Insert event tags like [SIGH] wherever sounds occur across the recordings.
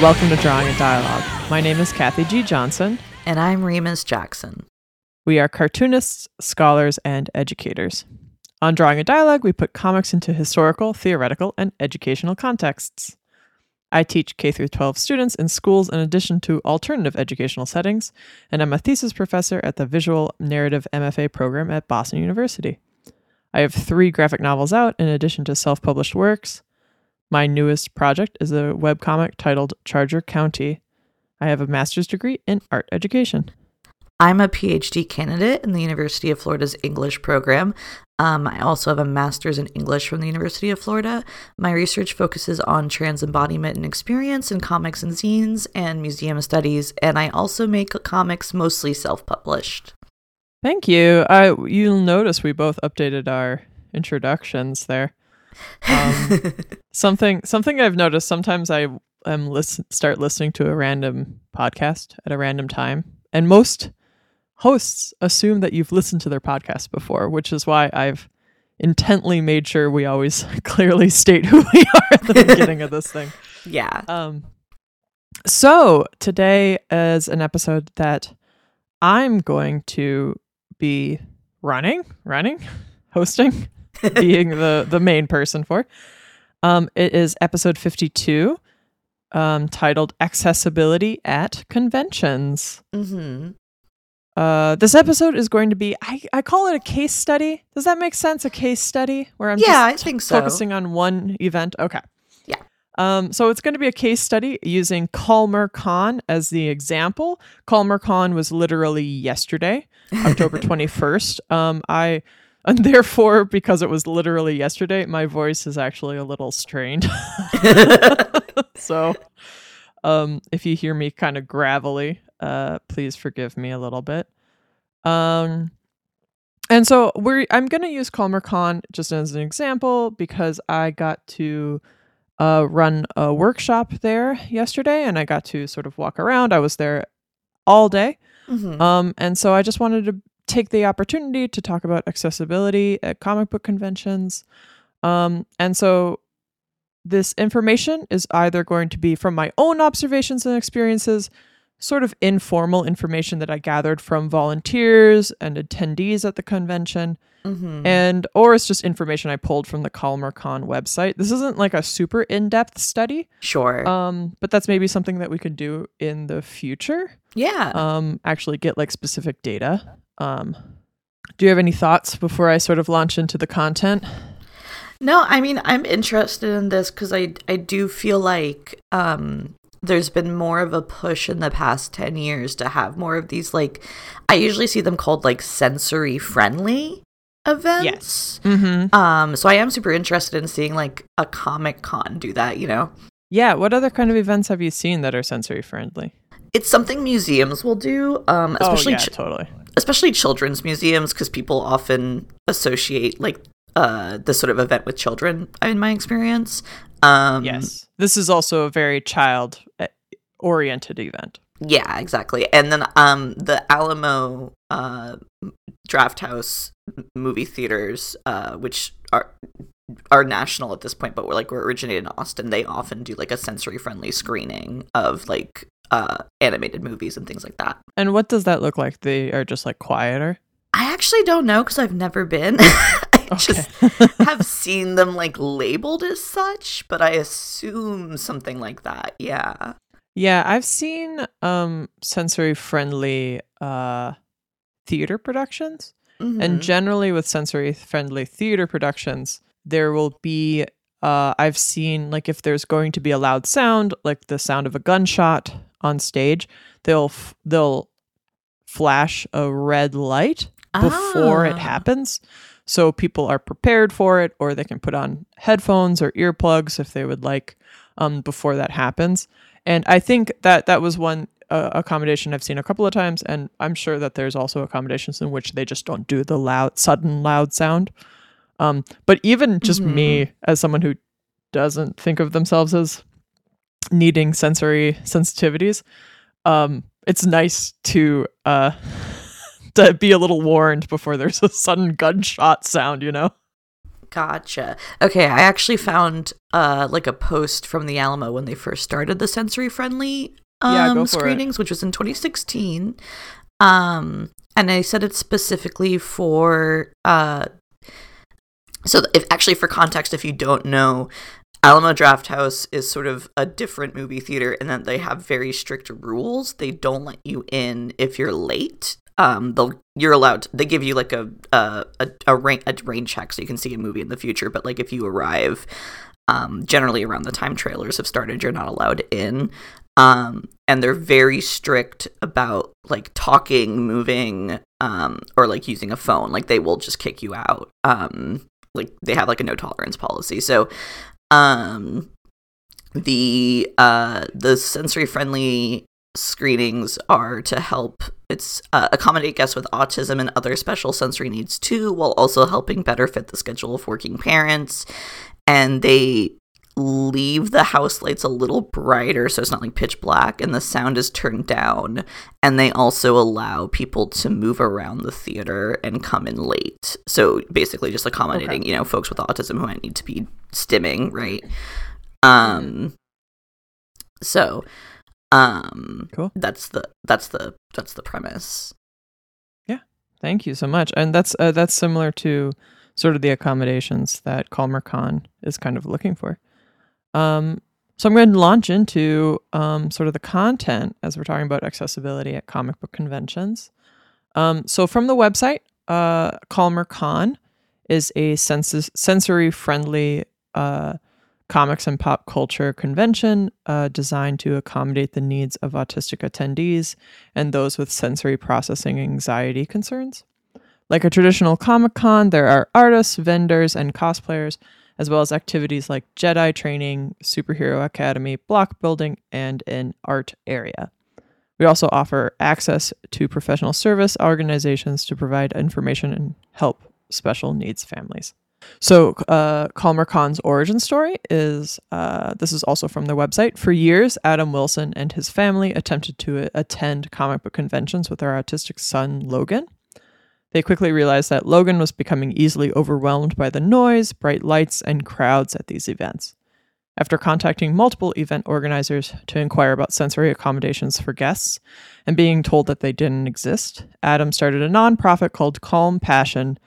And welcome to Drawing a Dialogue. My name is Cathy G. Johnson. And I'm Remus Jackson. We are cartoonists, scholars, and educators. On Drawing a Dialogue, we put comics into historical, theoretical, and educational contexts. I teach K 12 students in schools in addition to alternative educational settings, and I'm a thesis professor at the Visual Narrative MFA program at Boston University. I have three graphic novels out in addition to self published works. My newest project is a webcomic titled Charger County. I have a master's degree in art education. I'm a PhD candidate in the University of Florida's English program. Um, I also have a master's in English from the University of Florida. My research focuses on trans embodiment and experience in comics and zines and museum studies, and I also make comics mostly self published. Thank you. I you'll notice we both updated our introductions there. Um, [LAUGHS] something something I've noticed sometimes I am listen start listening to a random podcast at a random time, and most hosts assume that you've listened to their podcast before, which is why I've intently made sure we always [LAUGHS] clearly state who we are at the beginning of this thing. [LAUGHS] Yeah. Um. So today is an episode that I'm going to be running, running, hosting [LAUGHS] being the the main person for. Um, it is episode fifty two, um, titled "Accessibility at Conventions." Mm-hmm. Uh, this episode is going to be I, I call it a case study. Does that make sense? A case study where I'm Yeah, I just think so. focusing on one event. Okay. Yeah. Um, so it's going to be a case study using Calmer Con as the example. Calmer Con was literally yesterday, [LAUGHS] October 21st. Um, I [LAUGHS] and therefore, because it was literally yesterday, my voice is actually a little strained. [LAUGHS] so, um, if you hear me kind of gravelly, uh, please forgive me a little bit. Um, and so we're I'm gonna use CalmerCon just as an example because I got to uh, run a workshop there yesterday, and I got to sort of walk around. I was there all day, Mhm. um, and so I just wanted to take the opportunity to talk about accessibility at comic book conventions. Um, and so this information is either going to be from my own observations and experiences, sort of informal information that I gathered from volunteers and attendees at the convention, Mhm. and or it's just information I pulled from the CalmerCon website. This isn't like a super in-depth study, sure. um, but that's maybe something that we could do in the future yeah. um, actually get like specific data. Um, do you have any thoughts before I sort of launch into the content? No, I mean I'm interested in this because I I do feel like um there's been more of a push in the past 10 years to have more of these like I usually see them called like sensory friendly events. Mm-hmm. Um so I am super interested in seeing like a Comic Con do that, you know. Yeah. What other kind of events have you seen that are sensory friendly? It's something museums will do, um especially oh, yeah, ch- totally. Especially children's museums because people often associate like uh this sort of event with children in my experience. Um yes. This is also a very child eh, oriented event. Yeah, exactly. And then um the Alamo uh Drafthouse movie theaters uh which are are national at this point but we're like were originated in Austin, they often do like a sensory friendly screening of like uh animated movies and things like that. And what does that look like? They are just like quieter. I actually don't know cuz I've never been. [LAUGHS] I just [LAUGHS] have seen them like labeled as such, but I assume something like that. Yeah. Yeah, I've seen um sensory friendly uh theater productions. Mhm. And generally with sensory friendly theater productions, there will be uh I've seen like if there's going to be a loud sound, like the sound of a gunshot on stage, they'll f- they'll flash a red light before it Ah. happens. So people are prepared for it or they can put on headphones or earplugs if they would like um before that happens. And I think that that was one uh, accommodation I've seen a couple of times and I'm sure that there's also accommodations in which they just don't do the loud sudden loud sound. Um but even just me as someone who doesn't think of themselves as needing sensory sensitivities, um it's nice to uh [LAUGHS] to be a little warned before there's a sudden gunshot sound, you know? Gotcha. Okay, I actually found uh like a post from the Alamo when they first started the sensory friendly um Yeah, for it. screenings, which was in 2016. Um and I said it's specifically for uh so if actually for context if you don't know Alamo Drafthouse is sort of a different movie theater in that they have very strict rules. They don't let you in if you're late. Um, they'll you're allowed. they give you like a a a, a rain a rain check so you can see a movie in the future. But like if you arrive, um, generally around the time trailers have started, you're not allowed in. Um, and they're very strict about like talking, moving, um, or like using a phone. Like they will just kick you out. Um, like they have like a no tolerance policy. So um the uh the sensory friendly screenings are to help it's uh, accommodate guests with autism and other special sensory needs too while also helping better fit the schedule of working parents. And they leave the house lights a little brighter so it's not like pitch black and the sound is turned down and they also allow people to move around the theater and come in late so basically just accommodating you know folks with autism who might need to be stimming right um so um Cool. that's the that's the that's the premise Yeah. Thank you so much. And that's uh, that's similar to sort of the accommodations that Calmer Con is kind of looking for. Um, so I'm going to launch into um, sort of the content as we're talking about accessibility at comic book conventions. Um, so from the website, uh, Calmer Con is a sens- sensory friendly uh, comics and pop culture convention uh, designed to accommodate the needs of autistic attendees and those with sensory processing anxiety concerns. Like a traditional Comic Con, there are artists, vendors, and cosplayers, as well as activities like Jedi training, superhero academy, block building, and an art area. We also offer access to professional service organizations to provide information and help special needs families. So, uh, Calmer Con's origin story is uh, this is also from their website. For years, Adam Wilson and his family attempted to attend comic book conventions with their autistic son, Logan. They quickly realized that Logan was becoming easily overwhelmed by the noise, bright lights, and crowds at these events. After contacting multiple event organizers to inquire about sensory accommodations for guests and being told that they didn't exist, Adam started a nonprofit called Calm Passion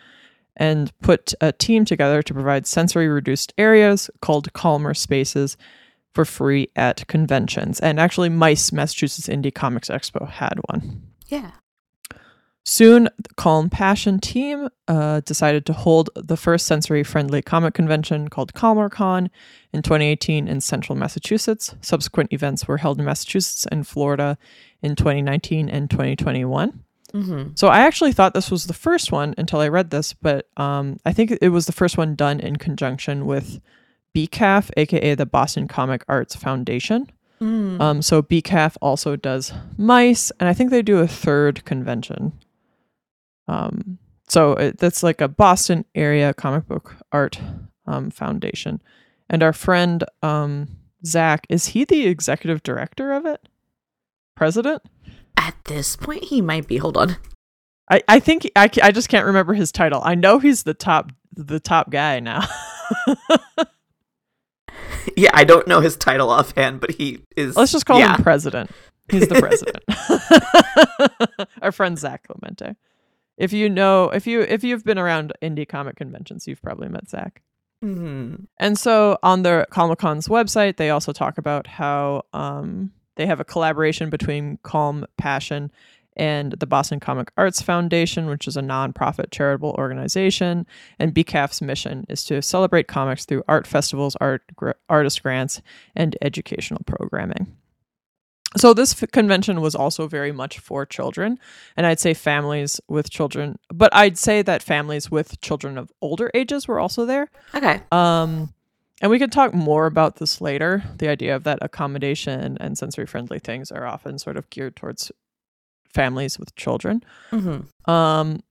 and put a team together to provide sensory reduced areas called calmer spaces for free at conventions. And actually, Mice, Massachusetts Indie Comics Expo, had one. yeah Soon, the Calm Passion team uh, decided to hold the first sensory friendly comic convention called CalmerCon in 2018 in central Massachusetts. Subsequent events were held in Massachusetts and Florida in 2019 and 2021. mm-hmm. So I actually thought this was the first one until I read this, but um, I think it was the first one done in conjunction with BCAF, aka the Boston Comic Arts Foundation. mm. Um, so BCAF also does mice, and I think they do a third convention. Um, so it, that's like a Boston area comic book art um, foundation, and our friend um, Zach is he the executive director of it? President? at this point he might be hold on I, I think I, I just can't remember his title. I know he's the top the top guy now. [LAUGHS] yeah i don't know his title offhand but he is Let's just call yeah. him president. He's the [LAUGHS] president. [LAUGHS] Our friend Zach Clemente. If you know, if you if you've been around indie comic conventions, you've probably met Zach. Mhm. And so on the Comic Con's website, they also talk about how um, they have a collaboration between Calm Passion and the Boston Comic Arts Foundation, which is a nonprofit charitable organization. And BCAF's mission is to celebrate comics through art festivals, art gr- artist grants, and educational programming. So this f- convention was also very much for children, and I'd say families with children, but I'd say that families with children of older ages were also there. okay Um, and we could talk more about this later. The idea of that accommodation and sensory friendly things are often sort of geared towards families with children. mm-hmm. Um,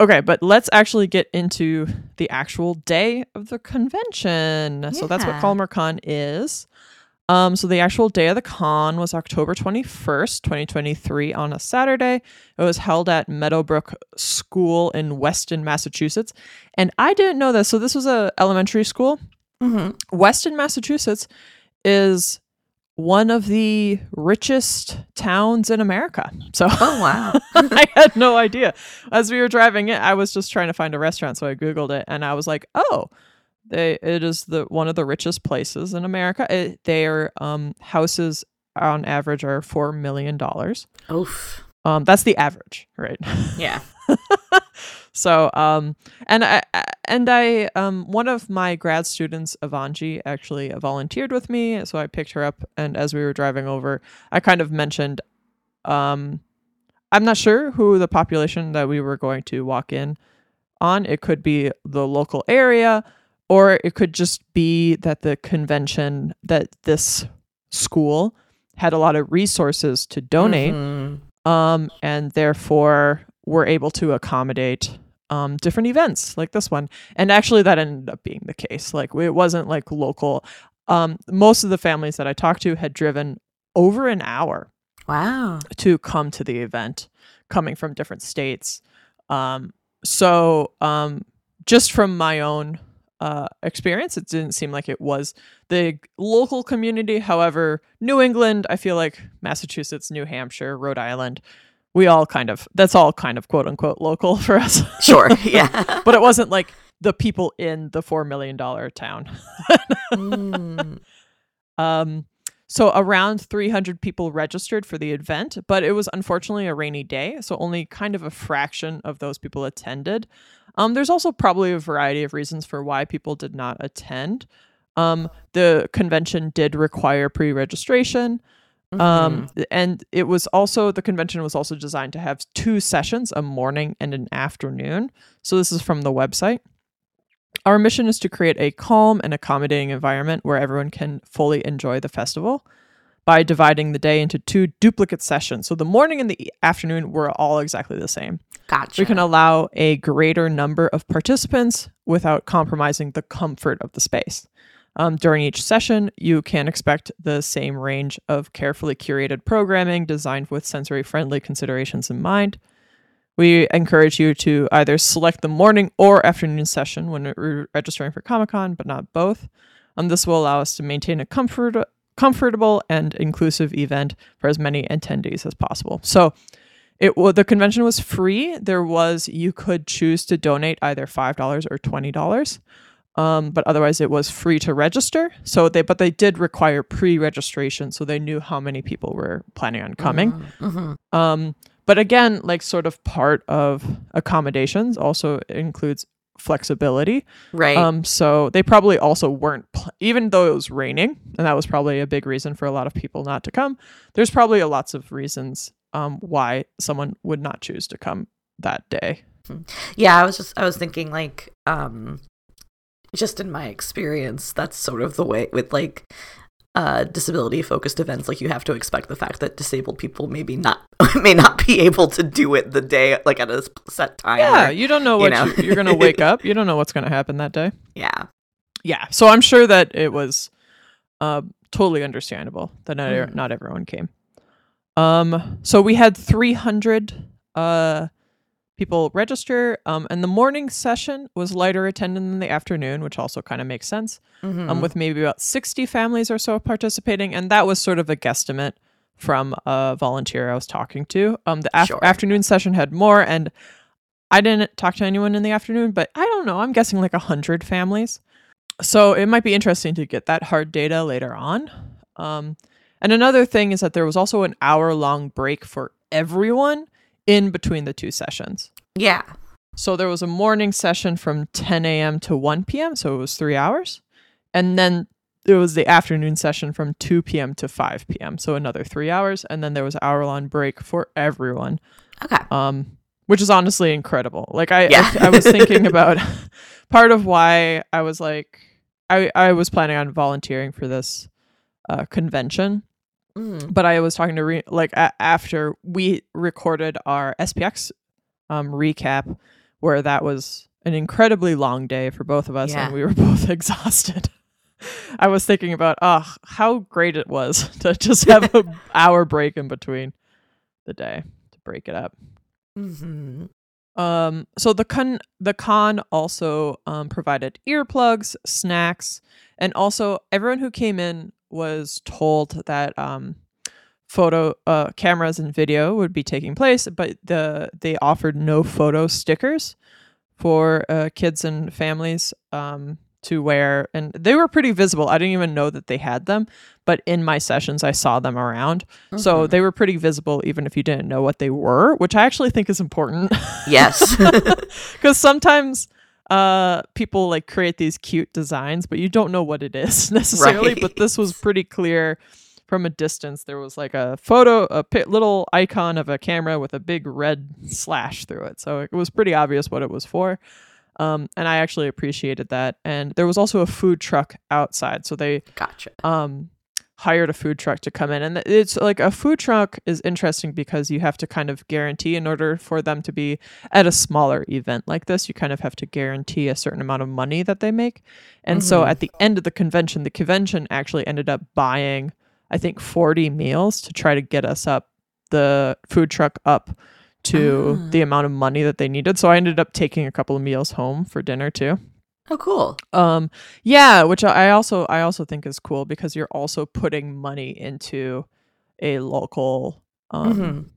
okay, but let's actually get into the actual day of the convention. So that's what Yeah. CalmerCon is. Um, so the actual day of the con was October 21st, 2023, on a Saturday. It was held at Meadowbrook School in Weston, Massachusetts. And I didn't know this. So this was a elementary school. hmm Weston, Massachusetts is one of the richest towns in America. So Oh wow. [LAUGHS] I had no idea. As we were driving it, I was just trying to find a restaurant, so I googled it, and I was like, "Oh, they it is the one of the richest places in America. It, their um, houses on average are four million dollars. Oof. Um, that's the average, right? Yeah. [LAUGHS] so um and i and i um one of my grad students avanji actually volunteered with me so i picked her up and as we were driving over i kind of mentioned um i'm not sure who the population that we were going to walk in on it could be the local area or it could just be that the convention that this school had a lot of resources to donate Mhm. um, and therefore were able to accommodate um, different events like this one. And actually, that ended up being the case. Like it wasn't like local. Um, most of the families that I talked to had driven over an hour Wow. to come to the event, coming from different states. Um, so um, just from my own uh, experience, it didn't seem like it was the local community. However, New England, I feel like Massachusetts, New Hampshire, Rhode Island, we all kind of that's all kind of quote unquote local for us. [LAUGHS] Sure. Yeah. [LAUGHS] but it wasn't like the people in the four million dollar town. Mm. [LAUGHS] Um, so around 300 people registered for the event, but it was unfortunately a rainy day, so only kind of a fraction of those people attended. Um, there's also probably a variety of reasons for why people did not attend. Um, the convention did require pre-registration, um, and it was also the convention was also designed to have two sessions, a morning and an afternoon. So this is from the website. Our mission is to create a calm and accommodating environment where everyone can fully enjoy the festival by dividing the day into two duplicate sessions. So the morning and the afternoon were all exactly the same. Gotcha. We can allow a greater number of participants without compromising the comfort of the space. Um, during each session, you can expect the same range of carefully curated programming designed with sensory friendly considerations in mind. We encourage you to either select the morning or afternoon session when re- registering for Comic Con, but not both. Um, this will allow us to maintain a comfort, comfortable and inclusive event for as many attendees as possible. So, it well, the convention was free. There was you could choose to donate either five dollars or twenty dollars, um, but otherwise it was free to register. So they but they did require pre-registration, so they knew how many people were planning on coming. hmm Um, but again, like sort of part of accommodations also includes flexibility. Right. Um, so they probably also weren't, pl- even though it was raining, and that was probably a big reason for a lot of people not to come. There's probably a lots of reasons um, why someone would not choose to come that day. yeah, I was just I was thinking like um just in my experience, that's sort of the way with like uh disability focused events like you have to expect the fact that disabled people maybe not [LAUGHS] may not be able to do it the day like at a set time Yeah, or- you don't know you what know. you you're gonna [LAUGHS] wake up. You don't know what's gonna happen that day. yeah Yeah, so I'm sure that it was uh, totally understandable that not, Mm. not everyone came. Um, so we had 300 uh, people register, um, and the morning session was lighter attended than the afternoon, which also kind of makes sense. Mhm. Um, with maybe about 60 families or so participating, and that was sort of a guesstimate from a volunteer I was talking to. Um, the af- Sure. afternoon session had more, and I didn't talk to anyone in the afternoon, but I don't know. I'm guessing like 100 families. So it might be interesting to get that hard data later on. Um, and another thing is that there was also an hour long break for everyone in between the two sessions. yeah So there was a morning session from 10 a.m. to 1 p.m., so it was three hours. And then there was the afternoon session from 2 p.m. to 5 p.m., so another three hours. And then there was hour long break for everyone okay um, which is honestly incredible. Like I, Yeah. I, I was thinking [LAUGHS] about [LAUGHS] part of why I was like, I, I was planning on volunteering for this uh, convention, Mm. but I was talking to re- like a- after we recorded our SPX um, recap, where that was an incredibly long day for both of us, Yeah. and we were [LAUGHS] both exhausted. I was thinking about oh how great it was [LAUGHS] to just have an [LAUGHS] hour break in between the day to break it up. Mm-hmm. Um, so the con the con also um, provided earplugs, snacks, and also everyone who came in was told that um, photo uh, cameras and video would be taking place, but the they offered no photo stickers for uh, kids and families um, to wear, and they were pretty visible. I didn't even know that they had them, but in my sessions I saw them around, so Mhm. they were pretty visible even if you didn't know what they were, which I actually think is important. Yes. [LAUGHS] because sometimes uh people like create these cute designs but you don't know what it is [LAUGHS] necessarily but this was pretty clear from a distance there was like a photo a little icon of a camera with a big red slash through it so it was pretty obvious what it was for um and i actually appreciated that and there was also a food truck outside so they gotcha. um hired a food truck to come in and it's like a food truck is interesting because you have to kind of guarantee in order for them to be at a smaller event like this you kind of have to guarantee a certain amount of money that they make and so Mhm. at the end of the convention the convention actually ended up buying i think 40 meals to try to get us up the food truck up to Ah. the amount of money that they needed so i ended up taking a couple of meals home for dinner too Oh, cool. um yeah which i also i also think is cool because you're also putting money into a local um Mhm.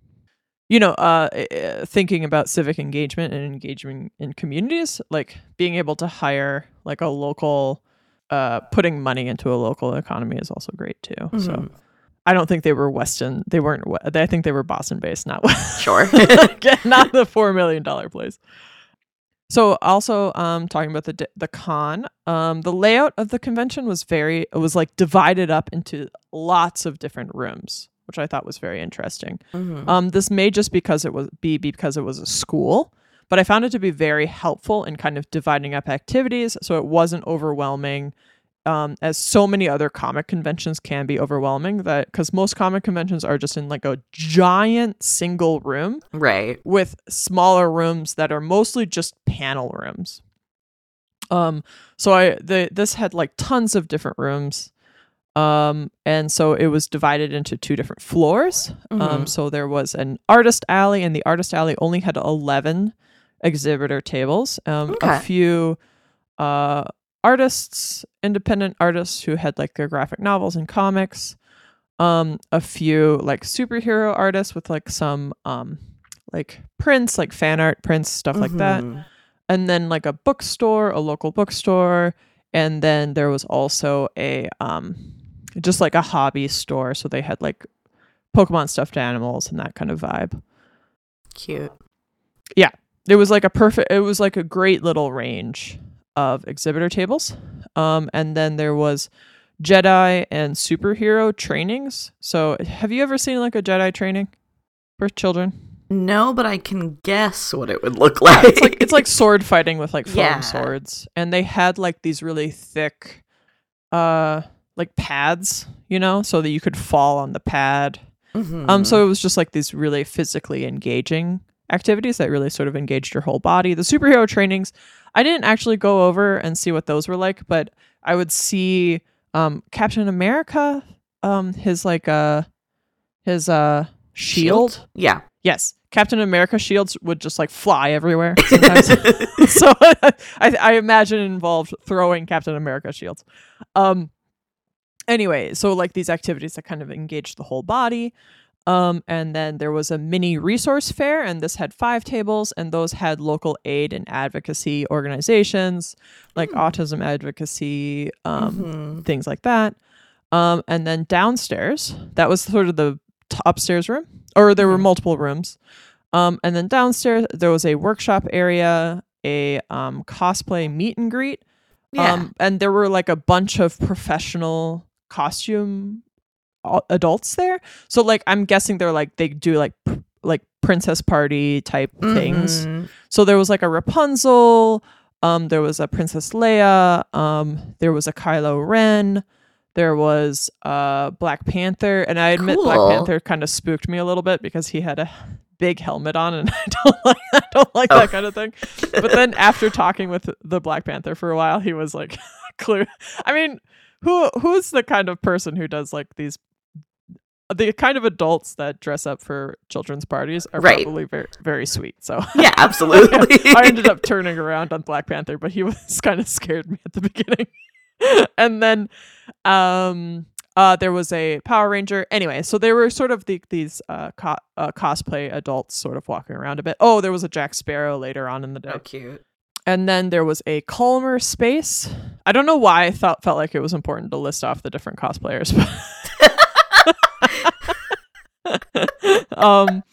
you know uh uh, thinking about civic engagement and engagement in communities like being able to hire like a local uh putting money into a local economy is also great too so Mhm. i don't think they were weston they weren't we- i think they were boston based not [LAUGHS] Sure. [LAUGHS] not [LAUGHS] the four million dollar place. So also um talking about the the con, um the layout of the convention was very it was like divided up into lots of different rooms, which I thought was very interesting. Mhm. Um this may just because it was be because it was a school, but I found it to be very helpful in kind of dividing up activities so it wasn't overwhelming um, as so many other comic conventions can be overwhelming that because most comic conventions are just in like a giant single room Right. with smaller rooms that are mostly just panel rooms. Um, so I the this had like tons of different rooms. Um, and so it was divided into two different floors. Um, Mhm. so there was an artist alley, and the artist alley only had eleven exhibitor tables. Um, Okay. a few uh artists, independent artists who had like their graphic novels and comics. Um, a few like superhero artists with like some um like prints, like fan art prints, stuff like that. Mhm. And then like a bookstore, a local bookstore, and then there was also a um just like a hobby store. So they had like Pokemon stuffed animals and that kind of vibe. Cute. Yeah. It was like a perfect it was like a great little range of exhibitor tables. Um and then there was Jedi and superhero trainings. So have you ever seen like a Jedi training for children? No, but I can guess what it would look [LAUGHS] like. it's like it's like sword fighting with like foam Yeah. swords, and they had like these really thick, uh, like pads, you know, so that you could fall on the pad. Mhm. Um, so it was just like these really physically engaging activities that really sort of engaged your whole body. The superhero trainings, I didn't actually go over and see what those were like, but I would see um Captain America, um, his like uh, his uh shield. Yeah. Yes, Captain America shields would just like fly everywhere [LAUGHS] sometimes. [LAUGHS] so I, I imagine it involved throwing Captain America shields. Um. Anyway, so like these activities that kind of engaged the whole body. Um, and then there was a mini resource fair, and this had five tables, and those had local aid and advocacy organizations like Hmm. autism advocacy, um, Mhm. things like that. Um, and then downstairs, that was sort of the t- upstairs room, or there were Mhm. multiple rooms. Um, and then downstairs, there was a workshop area, a um, cosplay meet and greet. Yeah. Um, and there were like a bunch of professional costume adults there. So like, I'm guessing they're like they do like pr- like princess party type things. Mhm. So there was like a Rapunzel, um, there was a Princess Leia, um, there was a Kylo Ren, there was uh Black Panther, and I admit Black Panther kind of spooked me a little bit because he had a big helmet on, and [LAUGHS] I don't like I don't like Oh. that kind of thing. But then [LAUGHS] after talking with the Black Panther for a while, he was like [LAUGHS] clear. I mean, who who's the kind of person who does like these the kind of adults that dress up for children's parties are Right. probably very very sweet. So Yeah, [LAUGHS] absolutely. [LAUGHS] I ended up turning around on Black Panther, but he [LAUGHS] was kind of scared me at the beginning. and then um uh there was a Power Ranger. Anyway, so there were sort of the, these uh, co- uh cosplay adults sort of walking around a bit. Oh, there was a Jack Sparrow later on in the day. Oh, cute. And then there was a Calmer space. I don't know why I thought felt like it was important to list off the different cosplayers. [LAUGHS] um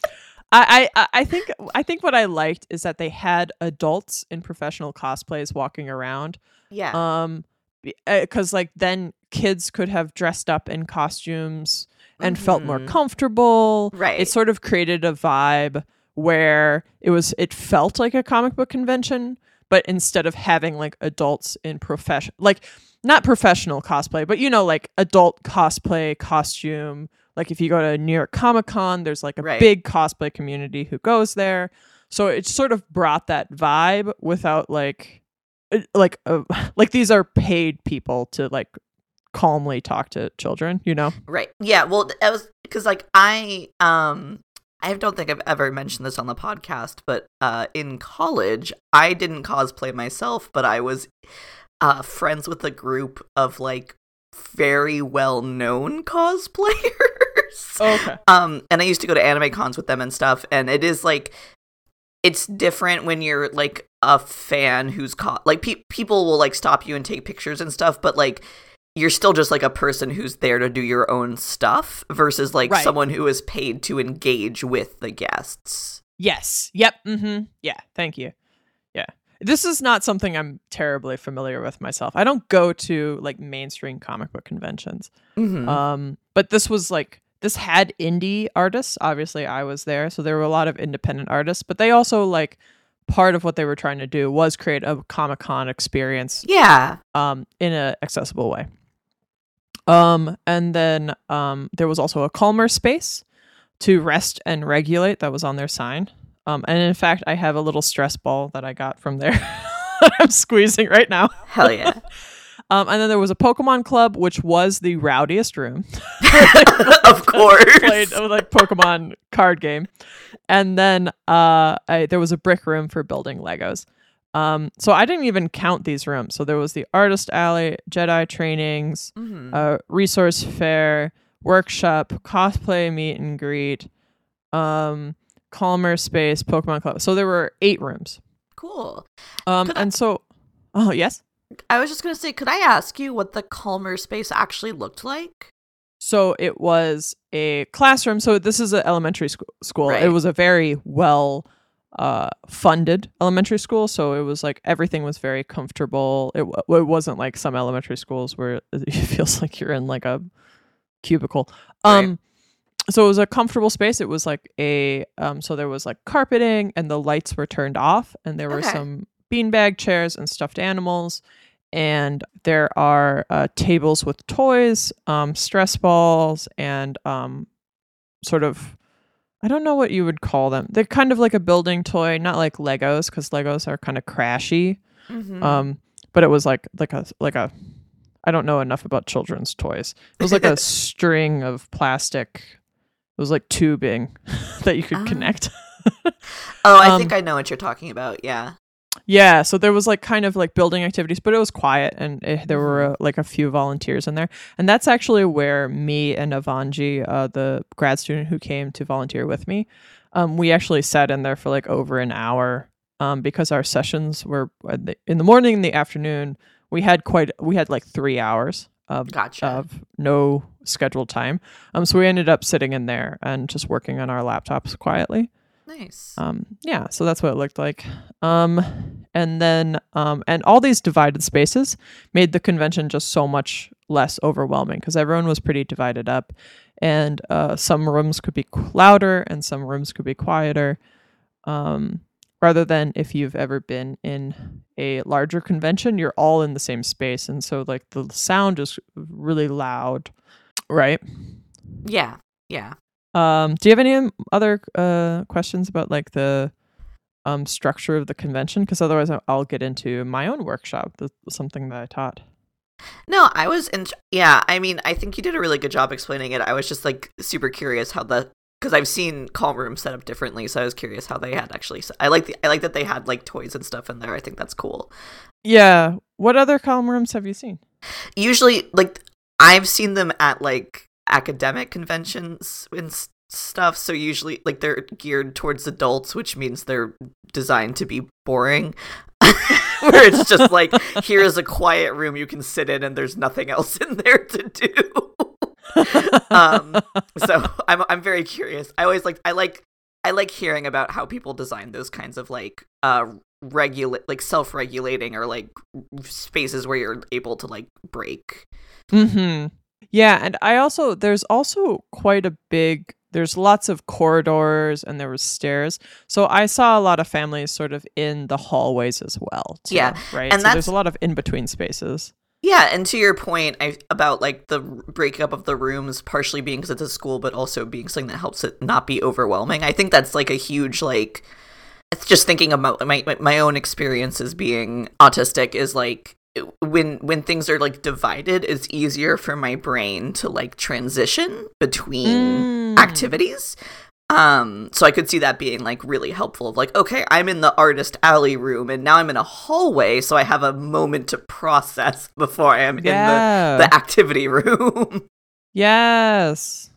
I, I I think I think what I liked is that they had adults in professional cosplays walking around. Yeah. Um because like then kids could have dressed up in costumes and felt more Mhm. comfortable. Right. It sort of created a vibe where it was it felt like a comic book convention, but instead of having like adults in profession like not professional cosplay, but you know, like adult cosplay costume. Like if you go to New York Comic Con, there's like a Right. big cosplay community who goes there. So it sort of brought that vibe without like uh, like uh, [LAUGHS] like these are paid people to like calmly talk to children, you know? Right. Yeah. Well, th- it was because like I um I don't think I've ever mentioned this on the podcast, but uh in college I didn't cosplay myself, but I was uh friends with a group of like very well known cosplayers. [LAUGHS] Okay. Um, and I used to go to anime cons with them and stuff, and it is like it's different when you're like a fan who's caught like pe- people will like stop you and take pictures and stuff, but like you're still just like a person who's there to do your own stuff versus like Right. someone who is paid to engage with the guests. Yes. Yep. Mm-hmm. Yeah. Thank you. This is not something I'm terribly familiar with myself. I don't go to like mainstream comic book conventions. Mm-hmm. Um, but this was like this had indie artists. Obviously, I was there, so there were a lot of independent artists. But they also like part of what they were trying to do was create a Comic Con experience yeah. um, in an accessible way. Um, and then um, there was also a calmer space to rest and regulate that was on their sign. Um, and in fact, I have a little stress ball that I got from there. [LAUGHS] that I'm squeezing right now. Hell yeah. [LAUGHS] Um, and then there was a Pokemon Club, which was the rowdiest room. [LAUGHS] of course. Played like Pokemon card game, and then uh, I, there was a brick room for building Legos. Um, so I didn't even count these rooms. So there was the artist alley, Jedi trainings, Mhm. uh, resource fair, workshop, cosplay meet and greet, um, calmer space, Pokemon Club. So there were eight rooms. Cool. Um, Could I- and so, oh yes. I was just gonna say, could I ask you what the calmer space actually looked like? So it was a classroom. So this is an elementary sc- school. It was a very well uh, funded elementary school. So it was like everything was very comfortable. It, w- it wasn't like some elementary schools where [LAUGHS] it feels like you're in like a cubicle. Right. So it was a comfortable space. It was like a um, so there was like carpeting and the lights were turned off and there were Okay. some beanbag chairs and stuffed animals and there are uh, tables with toys, um, stress balls, and um, sort of I don't know what you would call them. They're kind of like a building toy, not like Legos because Legos are kind of crashy. Mhm. Um, but it was like like a like a I don't know enough about children's toys. It was like a [LAUGHS] string of plastic. It was like tubing [LAUGHS] that you could Ah. connect. [LAUGHS] oh, I um, think I know what you're talking about. Yeah. Yeah, so there was like kind of like building activities, but it was quiet and it, there were uh, like a few volunteers in there. And that's actually where me and Avanji, uh, the grad student who came to volunteer with me, um, we actually sat in there for like over an hour um, because our sessions were uh, the- in the morning and the afternoon. We had quite, we had like three hours of, Gotcha. of no scheduled time. Um, so we ended up sitting in there and just working on our laptops quietly. Nice. um yeah so that's what it looked like. Um and then um and all these divided spaces made the convention just so much less overwhelming because everyone was pretty divided up. And uh some rooms could be louder and some rooms could be quieter. Um rather than if you've ever been in a larger convention you're all in the same space. And so like the sound is really loud right yeah. Yeah. um, do you have any um, other uh, questions about like the um, structure of the convention? Because otherwise, I'll- get into my own workshop. That's something that I taught. No, I was in. Yeah, I mean, I think you did a really good job explaining it. I was just like super curious how the because I've seen calm rooms set up differently, so I was curious how they had actually. I like the I like that they had like toys and stuff in there. I think that's cool. Yeah. What other calm rooms have you seen? Usually, like I've seen them at like academic conventions and stuff. So usually, like they're geared towards adults, which means they're designed to be boring. [LAUGHS] Where it's just like here's a quiet room you can sit in, and there's nothing else in there to do. [LAUGHS] um, so I'm I'm very curious. I always like I like I like hearing about how people design those kinds of like uh regulate like self-regulating or like spaces where you're able to like break. hmm Yeah, and I also there's also quite a big there's lots of corridors and there was stairs. So I saw a lot of families sort of in the hallways as well. too, Yeah, Right. and so there's a lot of in between spaces. Yeah, and to your point I, about like the breakup of the rooms, partially being because it's a school, but also being something that helps it not be overwhelming. I think that's like a huge like. It's just thinking about my my- own experiences being autistic is like when when things are like divided, it's easier for my brain to like transition between Mm. activities. Um, so I could see that being like really helpful of like, okay, I'm in the artist alley room and now I'm in a hallway, so I have a moment to process before I am Yeah. in the, the activity [LAUGHS] room. Yes.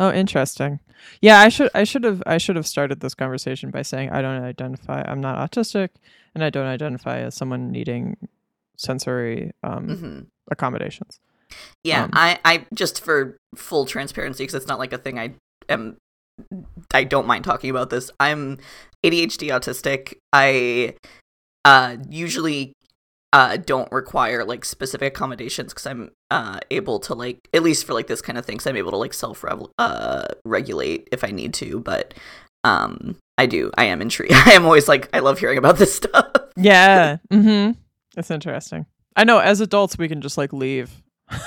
Oh, interesting. Yeah, I should I should have I should have started this conversation by saying I don't identify I'm not autistic and I don't identify as someone needing sensory um Mhm. accommodations. Yeah, Um, I, I just for full transparency because it's not like a thing I am. I don't mind talking about this. I'm ADHD autistic. I uh usually uh don't require like specific accommodations because I'm uh able to like at least for like this kind of things I'm able to like self uh regulate if I need to. But um I do. I am intrigued. [LAUGHS] I am always like I love hearing about this [LAUGHS] stuff. Yeah. Mm-hmm. That's interesting. I know as adults we can just like leave. [LAUGHS]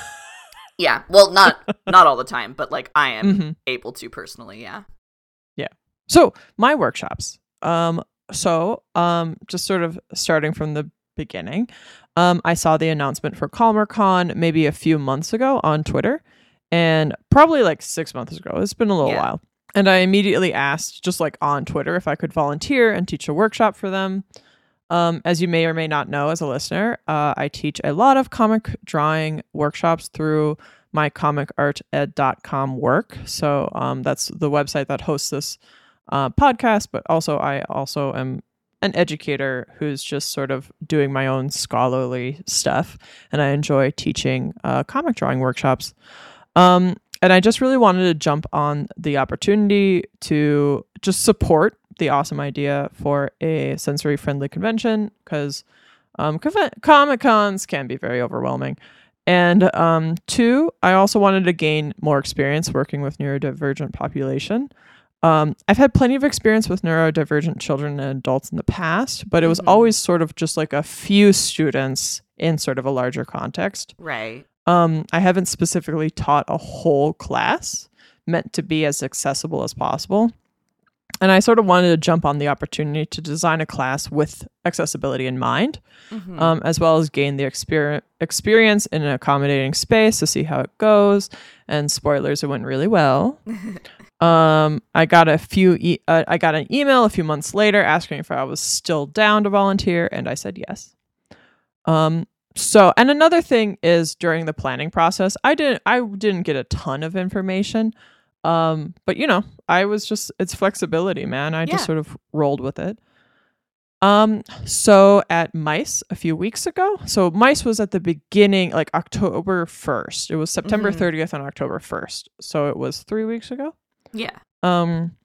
Yeah. Well, not not all the time, but like I am Mhm. able to personally. Yeah. Yeah. So, my workshops. Um so um just sort of starting from the beginning. Um I saw the announcement for CalmerCon maybe a few months ago on Twitter and probably like 6 months ago. It's been a little Yeah. while. And I immediately asked just like on Twitter if I could volunteer and teach a workshop for them. Um, as you may or may not know as a listener, uh, I teach a lot of comic drawing workshops through my comicarted.com work. So um, that's the website that hosts this uh, podcast, but also I also am an educator who's just sort of doing my own scholarly stuff, and I enjoy teaching uh, comic drawing workshops. Um, and I just really wanted to jump on the opportunity to just support the awesome idea for a sensory friendly convention because um, Comic Cons can be very overwhelming. And um, two, I also wanted to gain more experience working with neurodivergent population. Um, I've had plenty of experience with neurodivergent children and adults in the past, but it was Mhm. always sort of just like a few students in sort of a larger context. Right. Um, I haven't specifically taught a whole class meant to be as accessible as possible. And I sort of wanted to jump on the opportunity to design a class with accessibility in mind, Mhm. um, as well as gain the exper- experience in an accommodating space to see how it goes. And spoilers, it went really well. [LAUGHS] Um, I got a few. E- uh, I got an email a few months later asking if I was still down to volunteer, and I said yes. Um. So, and another thing is during the planning process, I didn't. I didn't get a ton of information. Um, but you know, I was just it's flexibility, man. I Yeah. just sort of rolled with it. Um, so at Mice a few weeks ago, so Mice was at the beginning, like October 1st. It was September Mhm. 30th and October 1st. So it was three weeks ago. Yeah. Um,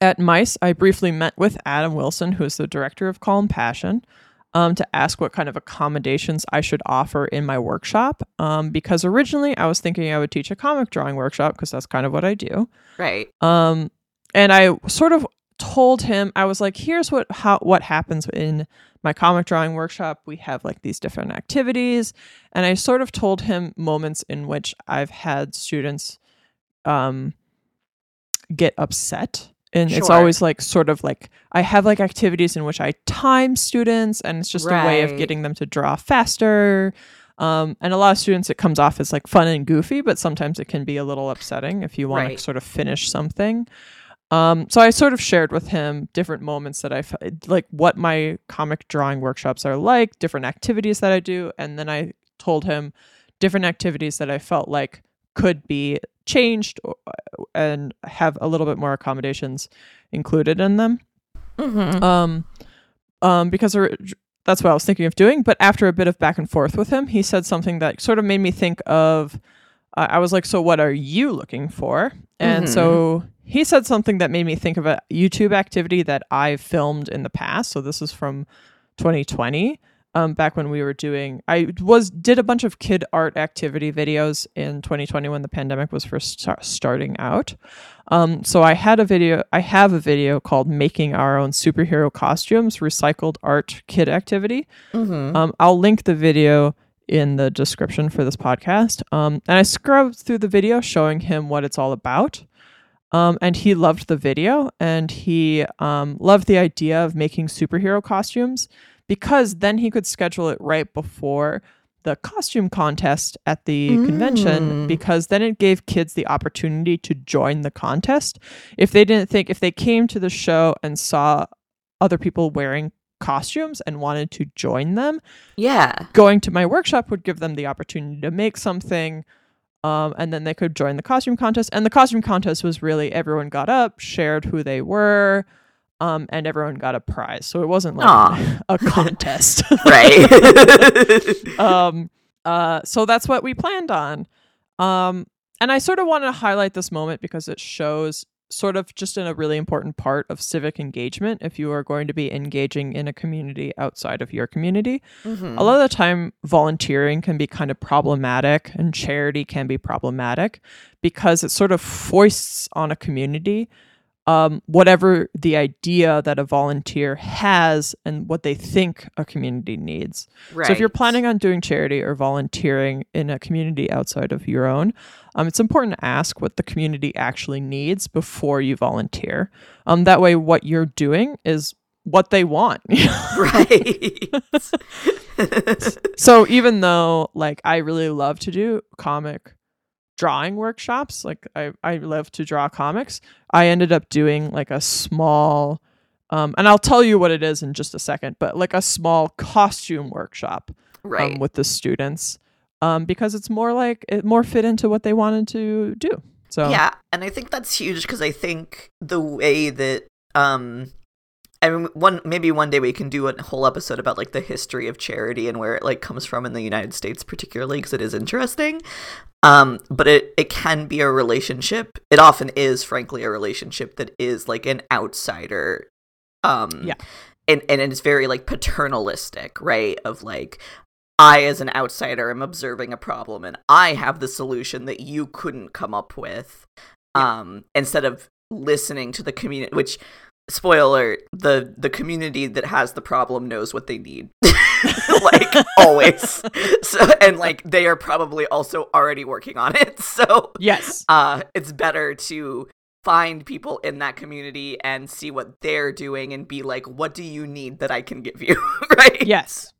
at Mice, I briefly met with Adam Wilson, who is the director of Calm Passion, um, to ask what kind of accommodations I should offer in my workshop. Um, because originally I was thinking I would teach a comic drawing workshop because that's kind of what I do. Right. Um, and I sort of told him I was like, "Here's what how what happens in my comic drawing workshop. We have like these different activities." And I sort of told him moments in which I've had students um get upset. And it's always like sort of like I have like activities in which I time students and it's just a way of getting them to draw faster. Um, and a lot of students, it comes off as like fun and goofy, but sometimes it can be a little upsetting if you want Right. to sort of finish something. Um, so I sort of shared with him different moments that I f- like, what my comic drawing workshops are like, different activities that I do, and then I told him different activities that I felt like could be changed and have a little bit more accommodations included in them Mm-hmm. um, um, because that's what I was thinking of doing. But after a bit of back and forth with him, he said something that sort of made me think of. Uh, I was like, "So, what are you looking for?" And Mhm. so he said something that made me think of a YouTube activity that I filmed in the past. So this is from 2020. Um, back when we were doing, I was did a bunch of kid art activity videos in 2020 when the pandemic was first star- starting out. Um, so I had a video, I have a video called "Making Our Own Superhero Costumes: Recycled Art Kid Activity." Mm-hmm. Um, I'll link the video in the description for this podcast. Um, and I scrubbed through the video showing him what it's all about. Um, and he loved the video and he um, loved the idea of making superhero costumes because then he could schedule it right before the costume contest at the convention Mm. because then it gave kids the opportunity to join the contest. If they didn't think, if they came to the show and saw other people wearing costumes and wanted to join them, Yeah. going to my workshop would give them the opportunity to make something um, and then they could join the costume contest and the costume contest was really everyone got up shared who they were um, and everyone got a prize so it wasn't like Aw. a contest [LAUGHS] Right. [LAUGHS] um, uh, so that's what we planned on um, and i sort of want to highlight this moment because it shows sort of just in a really important part of civic engagement if you are going to be engaging in a community outside of your community Mhm. a lot of the time volunteering can be kind of problematic and charity can be problematic because it sort of foists on a community um, whatever the idea that a volunteer has and what they think a community needs right. so if you're planning on doing charity or volunteering in a community outside of your own, um, it's important to ask what the community actually needs before you volunteer. Um, that way, what you're doing is what they want. [LAUGHS] right. so even though like I really love to do comic drawing workshops, like I, I love to draw comics, I ended up doing like a small um, and I'll tell you what it is in just a second, but like a small costume workshop right. um, with the students um, because it's more like it more fit into what they wanted to do. So Yeah, and I think that's huge because I think the way that um I mean one maybe one day we can do a whole episode about like the history of charity and where it like comes from in the United States particularly because it is interesting. Um but it it can be a relationship. It often is frankly a relationship that is like an outsider um Yeah. and and it's very like paternalistic, right? Of like I, as an outsider, am observing a problem and I have the solution that you couldn't come up with. Um, instead of listening to the community, which, spoiler, the the community that has the problem knows what they need, [LAUGHS] like [LAUGHS] always. So, and like they are probably also already working on it. [LAUGHS] So, yes, uh, it's better to find people in that community and see what they're doing and be like, what do you need that I can give you, right? yes,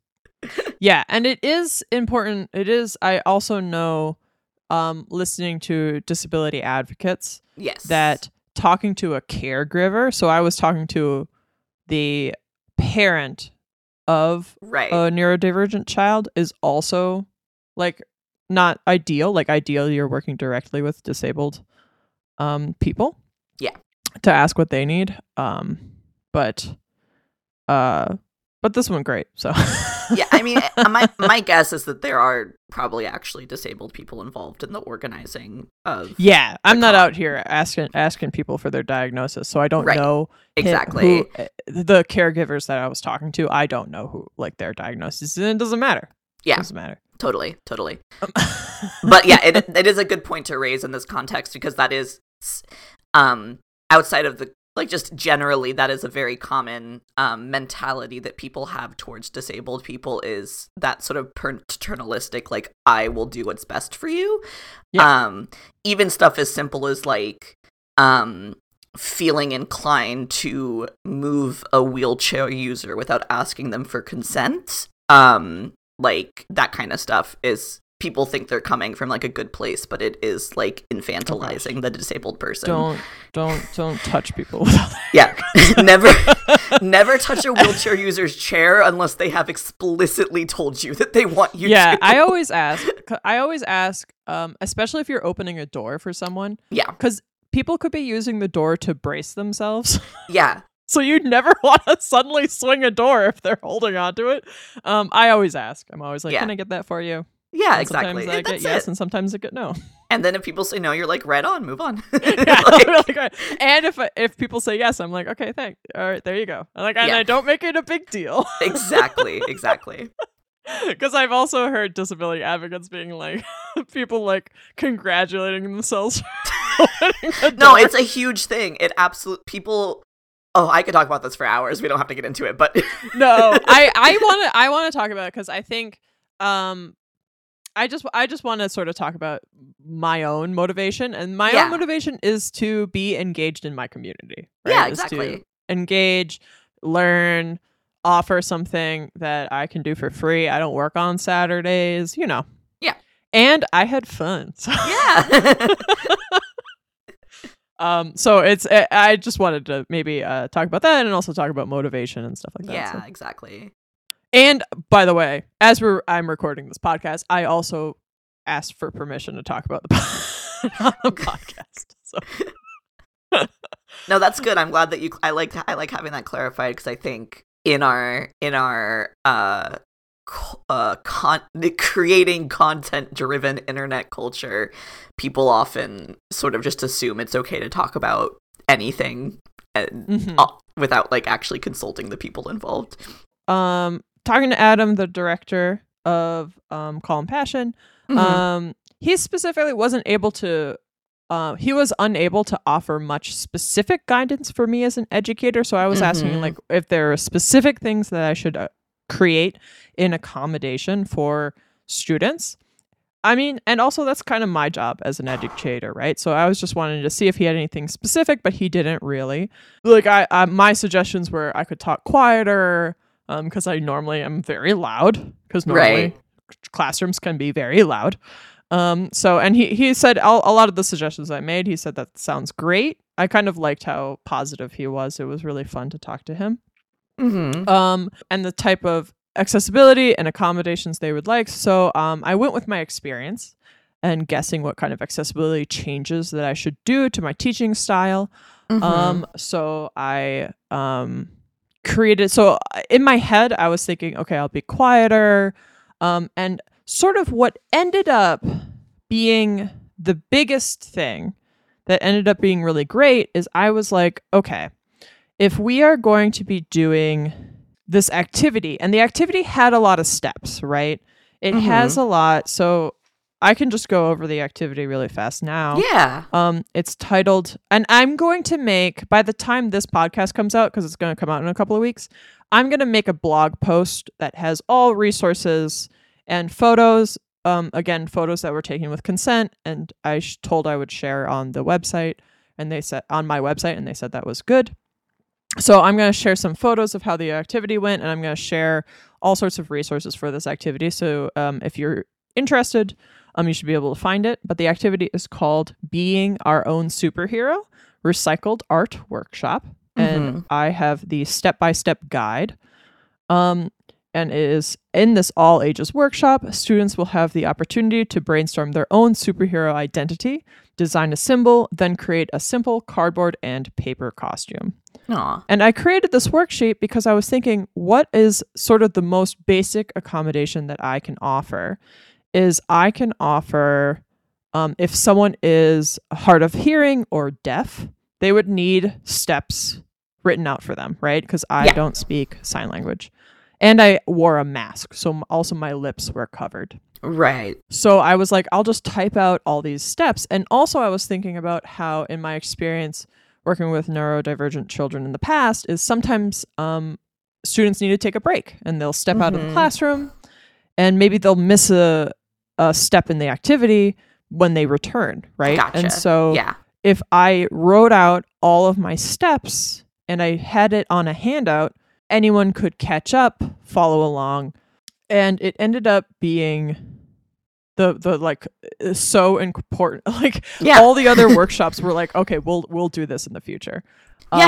yeah, and it is important. It is. I also know, um, listening to disability advocates Yes. that talking to a caregiver. So I was talking to the parent of right. a neurodivergent child is also like not ideal. Like ideal, you're working directly with disabled um people. Yeah. To ask what they need. Um, but uh, but this one great. So yeah, I mean, [LAUGHS] my my guess is that there are probably actually disabled people involved in the organizing of yeah, I'm not con- out here asking asking people for their diagnosis, so I don't Right. know exactly. who- uh, the caregivers that I was talking to. I don't know who like their diagnosis, and it doesn't matter. Yeah. doesn't matter. Totally, totally. [LAUGHS] But yeah, it it is a good point to raise in this context because that is um outside of the like just generally that is a very common um mentality that people have towards disabled people is that sort of paternalistic like I will do what's best for you. Yeah. Um even stuff as simple as like um feeling inclined to move a wheelchair user without asking them for consent um like that kind of stuff is people think they're coming from like a good place, but it is like infantilizing the disabled person. Don't don't don't touch people Yeah. [LAUGHS] [LAUGHS] never never touch a wheelchair user's chair unless they have explicitly told you that they want you yeah, to. I [LAUGHS] always ask. I always ask, um, especially if you're opening a door for someone, yeah. because people could be using the door to brace themselves. Yeah. so you never want to suddenly swing a door if they're holding onto it. Um, I always ask. I'm always like, Yeah. "Can I get that for you?" Yeah, And exactly. Sometimes I get yes, it. and sometimes I get no. And then if people say no, you're like, right on, move on. [LAUGHS] Yeah, [LAUGHS] [LAUGHS] Like, like, uh, and if if people say yes, I'm like, okay, thank. All right, there you go. I'm like, and Yeah. I don't make it a big deal exactly, exactly. because I've also heard disability advocates being like, people like congratulating themselves. for No, it's a huge thing. It absolute people. Oh, I could talk about this for hours. We don't have to get into it, but no. I I want to I want to talk about it because I think um. I just I just want to sort of talk about my own motivation and my Yeah. own motivation is to be engaged in my community. yeah, right? To exactly. engage, learn, offer something that I can do for free. I don't work on Saturdays, you know. Yeah. And I had fun. So, Yeah. [LAUGHS] um so it's I- I just wanted to maybe uh talk about that and also talk about motivation and stuff like that. yeah, so. exactly. And by the way, as we're I'm recording this podcast, I also asked for permission to talk about the [LAUGHS] on the podcast. So [LAUGHS] No, that's good. I'm glad that you. I like. I like having that clarified because I think in our in our uh, uh con- creating content driven internet culture, people often sort of just assume it's okay to talk about anything and, mhm. uh, without like actually consulting the people involved. um talking to Adam, the director of um Calm Passion, Mhm. um he specifically wasn't able to uh, he was unable to offer much specific guidance for me as an educator so i was asking Mhm. like if there are specific things that i should uh, create in accommodation for students i mean and also that's kind of my job as an educator right so i was just wanting to see if he had anything specific but he didn't really like i, I my suggestions were i could talk quieter um because i normally am very loud because normally Right. classrooms can be very loud um so and he he said all, a lot of the suggestions i made he said that sounds great i kind of liked how positive he was it was really fun to talk to him Mhm. um and the type of accessibility and accommodations they would like so um i went with my experience and guessing what kind of accessibility changes that i should do to my teaching style Mhm. um, so I um created so in my head I was thinking, okay, I'll be quieter. Um, and sort of what ended up being the biggest thing that ended up being really great is I was like, okay, if we are going to be doing this activity, and the activity had a lot of steps, right? It Mhm. has a lot. So I can just go over the activity really fast now. yeah. Um, it's titled, and I'm going to make by the time this podcast comes out, because it's going to come out in a couple of weeks. I'm going to make a blog post that has all resources and photos. Um, again, photos that were taken with consent, and I sh- told I would share on the website, and they said on my website, and they said that was good. So I'm going to share some photos of how the activity went, and I'm going to share all sorts of resources for this activity. So um, if you're interested, um, you should be able to find it. But the activity is called Being Our Own Superhero Recycled Art Workshop. And I have the step by step guide. Um, and it is in this all ages workshop, students will have the opportunity to brainstorm their own superhero identity, design a symbol, then create a simple cardboard and paper costume. Aw. And I created this worksheet because I was thinking, what is sort of the most basic accommodation that I can offer? Is I can offer, um, if someone is hard of hearing or deaf, they would need steps written out for them, right? Because I Yeah. don't speak sign language. And I wore a mask, so also my lips were covered. Right. So I was like, I'll just type out all these steps. And also, I was thinking about how, in my experience working with neurodivergent children in the past, is sometimes um, students need to take a break and they'll step out of the Mhm. classroom and maybe they'll miss a, a step in the activity when they return, right? Gotcha. And so yeah. if I wrote out all of my steps and I had it on a handout, anyone could catch up, follow along, and it ended up being the the like uh, so important [LAUGHS] like Yeah. all the other [LAUGHS] workshops were like okay we'll we'll do this in the future um,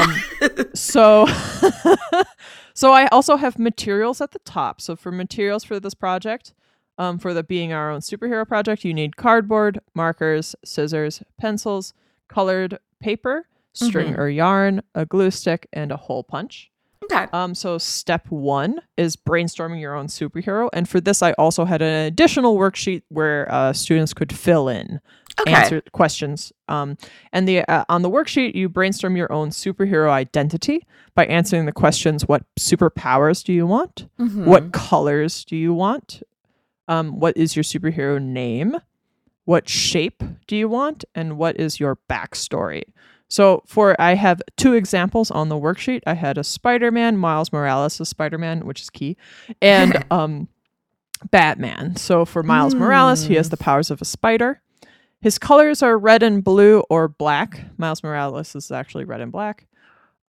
yeah. so [LAUGHS] so i also have materials at the top so for materials for this project um, for the being our own superhero project you need cardboard markers scissors pencils colored paper string Mhm. or yarn a glue stick and a hole punch okay. um, so step one is brainstorming your own superhero, and for this, I also had an additional worksheet where uh, students could fill in Okay. answer questions. Um, and the uh, on the worksheet, you brainstorm your own superhero identity by answering the questions: What superpowers do you want? Mhm. What colors do you want? Um, what is your superhero name? What shape do you want? And what is your backstory? So, for I have two examples on the worksheet. I had a Spider Man, Miles Morales is Spider Man, which is key, and [LAUGHS] um, Batman. So, for Miles Morales, he has the powers of a spider. His colors are red and blue or black. Miles Morales is actually red and black.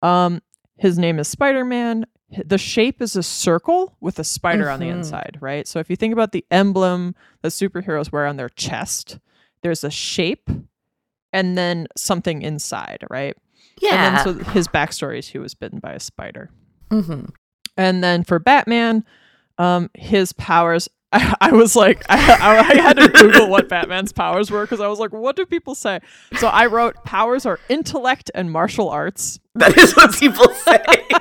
Um, his name is Spider Man. The shape is a circle with a spider on the Mhm. inside, right? So if you think about the emblem that superheroes wear on their chest, there's a shape and then something inside, right? yeah. And then so his backstory is he was bitten by a spider. Mhm. And then for Batman, um, his powers. I, I was like, [LAUGHS] I, I, had to Google what Batman's powers were because I was like, what do people say? So I wrote powers are intellect and martial arts. [LAUGHS] That is what people say. Like,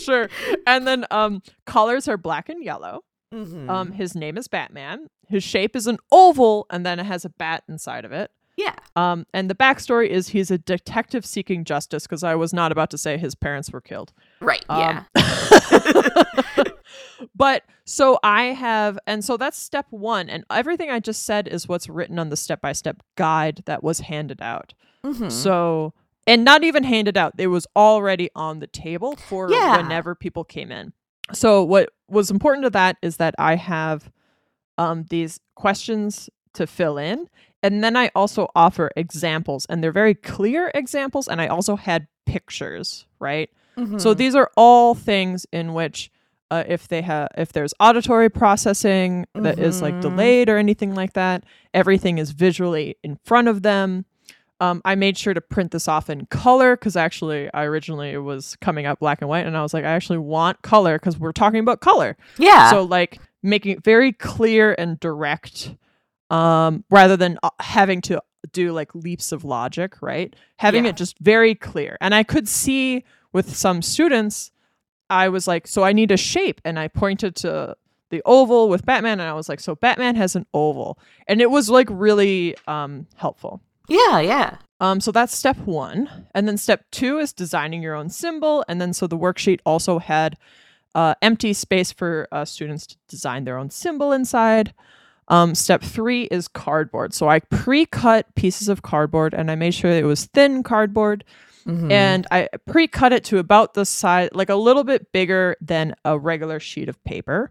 [LAUGHS] sure. And then um, colors are black and yellow. Mhm. Um, his name is Batman. His shape is an oval, and then it has a bat inside of it. yeah. Um, and the backstory is he's a detective seeking justice because I was not about to say his parents were killed. Right. Um, yeah. But so I have, and so that's step one. And everything I just said is what's written on the step by step guide that was handed out. Mhm. So, and not even handed out, it was already on the table for Yeah. whenever people came in. So, what was important to that is that I have um, these questions to fill in. And then I also offer examples, and they're very clear examples. And I also had pictures, right? So Mhm. these are all things in which uh, if they have if there's auditory processing that is like Mhm. delayed or anything like that, everything is visually in front of them. Um, I made sure to print this off in color because actually I originally it was coming out black and white, and I was like, I actually want color because we're talking about color. yeah. So like making it very clear and direct, um, rather than uh, having to do like leaps of logic, right? Having Yeah. it just very clear. And I could see with some students, I was like, so I need a shape, and I pointed to the oval with Batman, and I was like, so Batman has an oval, and it was like really um helpful. yeah. Yeah. Um, so that's step one. And then step two is designing your own symbol. And then so the worksheet also had uh, empty space for uh, students to design their own symbol inside. Um, step three is cardboard. So I pre cut pieces of cardboard and I made sure it was thin cardboard. Mhm. And I pre cut it to about the size, like a little bit bigger than a regular sheet of paper.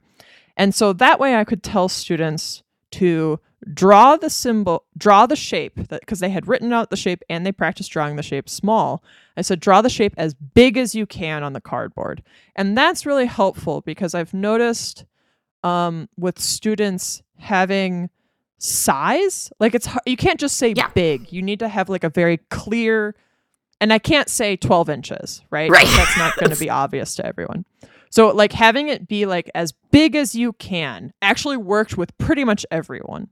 And so that way I could tell students to draw the symbol, draw the shape, because they had written out the shape and they practiced drawing the shape small. I said, draw the shape as big as you can on the cardboard. And that's really helpful because I've noticed um, with students having size, like it's, you can't just say Yeah. big. You need to have like a very clear, and I can't say 12 inches, right? Right. That's not going to be [LAUGHS] obvious to everyone. So, like, having it be like as big as you can actually worked with pretty much everyone.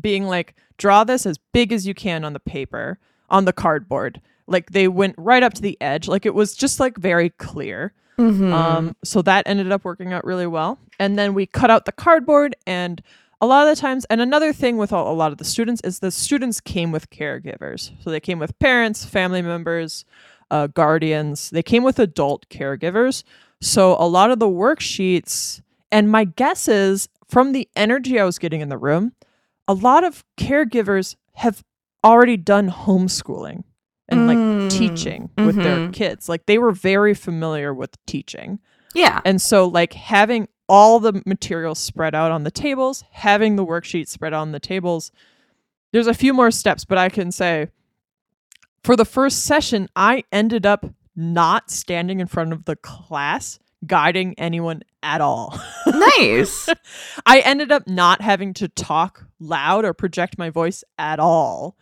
Being like, draw this as big as you can on the paper, on the cardboard. Like, they went right up to the edge. Like, it was just like very clear. Mhm. Um, so that ended up working out really well. And then we cut out the cardboard and a lot of the times, and another thing with a, a lot of the students is the students came with caregivers. So they came with parents, family members, uh, guardians. They came with adult caregivers. So a lot of the worksheets, and my guess is from the energy I was getting in the room, a lot of caregivers have already done homeschooling and like Mm, teaching with their mhm. kids. Like they were very familiar with teaching. yeah. And so like having all the materials spread out on the tables, having the worksheet spread out on the tables, there's a few more steps, but I can say for the first session, I ended up not standing in front of the class guiding anyone at all. Nice. [LAUGHS] I ended up not having to talk loud or project my voice at all.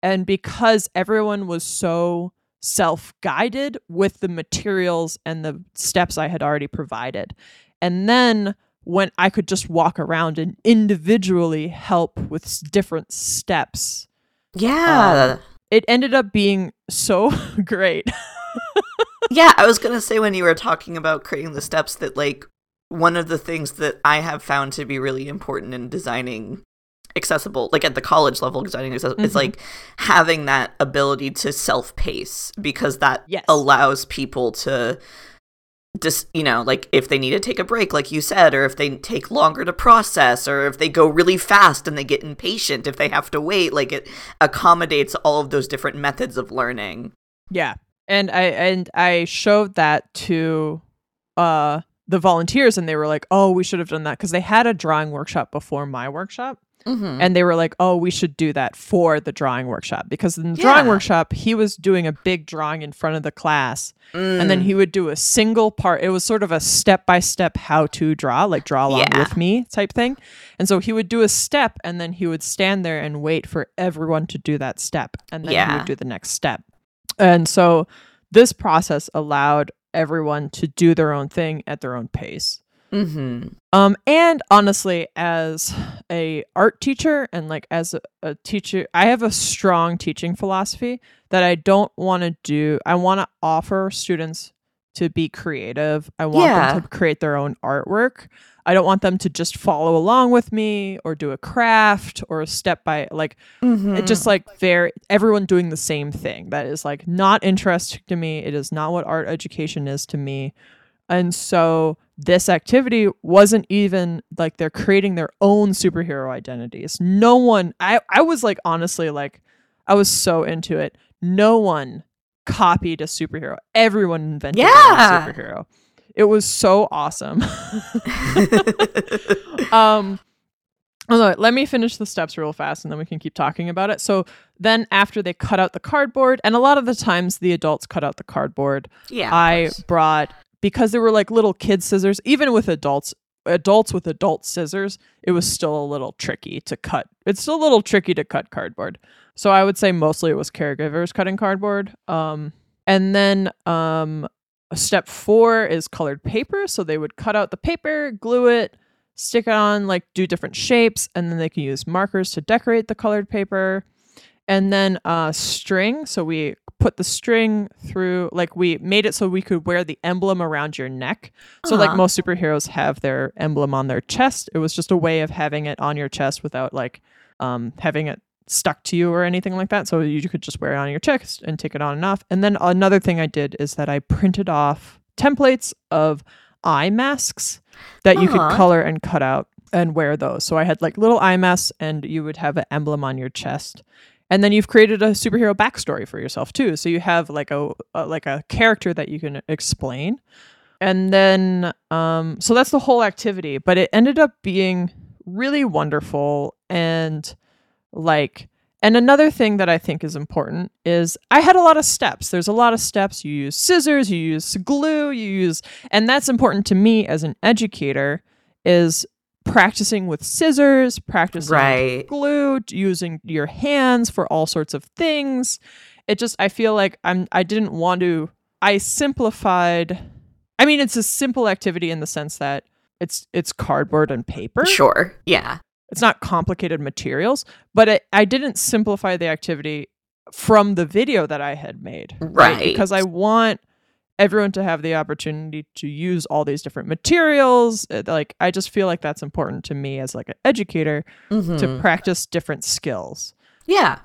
And because everyone was so self guided with the materials and the steps I had already provided. And then when I could just walk around and individually help with s- different steps, yeah. Um, it ended up being so [LAUGHS] great. Yeah, I was gonna say when you were talking about creating the steps that like one of the things that I have found to be really important in designing accessible, like at the college level designing accessible, is Mhm. like having that ability to self pace because that Yes. allows people to just you know like if they need to take a break like you said or if they take longer to process or if they go really fast and they get impatient if they have to wait like it accommodates all of those different methods of learning Yeah. And I and I showed that to uh the volunteers and they were like, "Oh, we should have done that" cuz they had a drawing workshop before my workshop mm-hmm. and they were like, "Oh, we should do that for the drawing workshop" because in the drawing Yeah. workshop, he was doing a big drawing in front of the class and Mm. then he would do a single part. It was sort of a step-by-step how to draw, like draw along Yeah. with me type thing. And so he would do a step and then he would stand there and wait for everyone to do that step and then he would do the next step. And so this process allowed everyone to do their own thing at their own pace. Mm-hmm. Um, and honestly, as a art teacher and like as a, a teacher, I have a strong teaching philosophy that I don't want to do. I want to offer students to be creative. I want Yeah. them to create their own artwork. I don't want them to just follow along with me or do a craft or a step by like Mm-hmm. it just like very everyone doing the same thing that is like not interesting to me it is not what art education is to me and so this activity wasn't even like they're creating their own superhero identities no one i i was like honestly like i was so into it. No one copied a superhero. Everyone invented Yeah. superhero. It was so awesome. [LAUGHS] [LAUGHS] Um although, let me finish the steps real fast and then we can keep talking about it. So then after they cut out the cardboard and a lot of the times the adults cut out the cardboard yeah. i brought because they were like little kid scissors even with adults adults with adult scissors it was still a little tricky to cut it's still a little tricky to cut cardboard. So i would say mostly it was caregivers cutting cardboard um and then um step four is colored paper. So they would cut out the paper glue it stick it on like do different shapes and then they can use markers to decorate the colored paper. And then uh string. So we put the string through like we made it so we could wear the emblem around your neck. So like Uh-huh. most superheroes have their emblem on their chest. It was just a way of having it on your chest without like um having it stuck to you or anything like that. So you could just wear it on your chest and take it on and off. And then another thing i did is that i printed off templates of eye masks that you could color and cut out and wear those. So i had like little eye masks and you would have an emblem on your chest and then you've created a superhero backstory for yourself too. So you have like a, a like a character that you can explain. And then um so that's the whole activity but it ended up being really wonderful and like and another thing that i think is important is i had a lot of steps. There's a lot of steps. You use scissors you use glue you use and that's important to me as an educator is practicing with scissors practicing with Right. glue using your hands for all sorts of things it just i feel like i'm i didn't want to i simplified i mean it's a simple activity in the sense that it's it's cardboard and paper Sure. Yeah. it's not complicated materials but it, i didn't simplify the activity from the video that i had made Right. because i want everyone to have the opportunity to use all these different materials Uh, like i just feel like that's important to me as like an educator to Mhm. practice different skills. Yeah.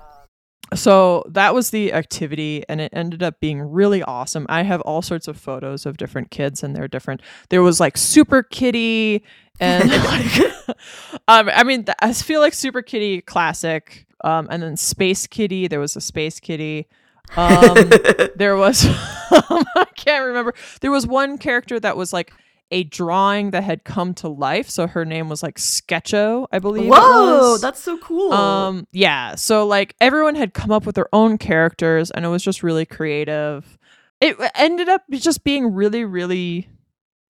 so that was the activity and it ended up being really awesome. I have all sorts of photos of different kids and they're different. There was like super kitty and [LAUGHS] like, [LAUGHS] um, i mean i feel like super kitty classic um, and then space kitty. There was a space kitty um, [LAUGHS] there was [LAUGHS] i can't remember there was one character that was like a drawing that had come to life so her name was like sketcho i believe Whoa, that's so cool. Um, yeah. So like everyone had come up with their own characters, and it was just really creative. It ended up just being really, really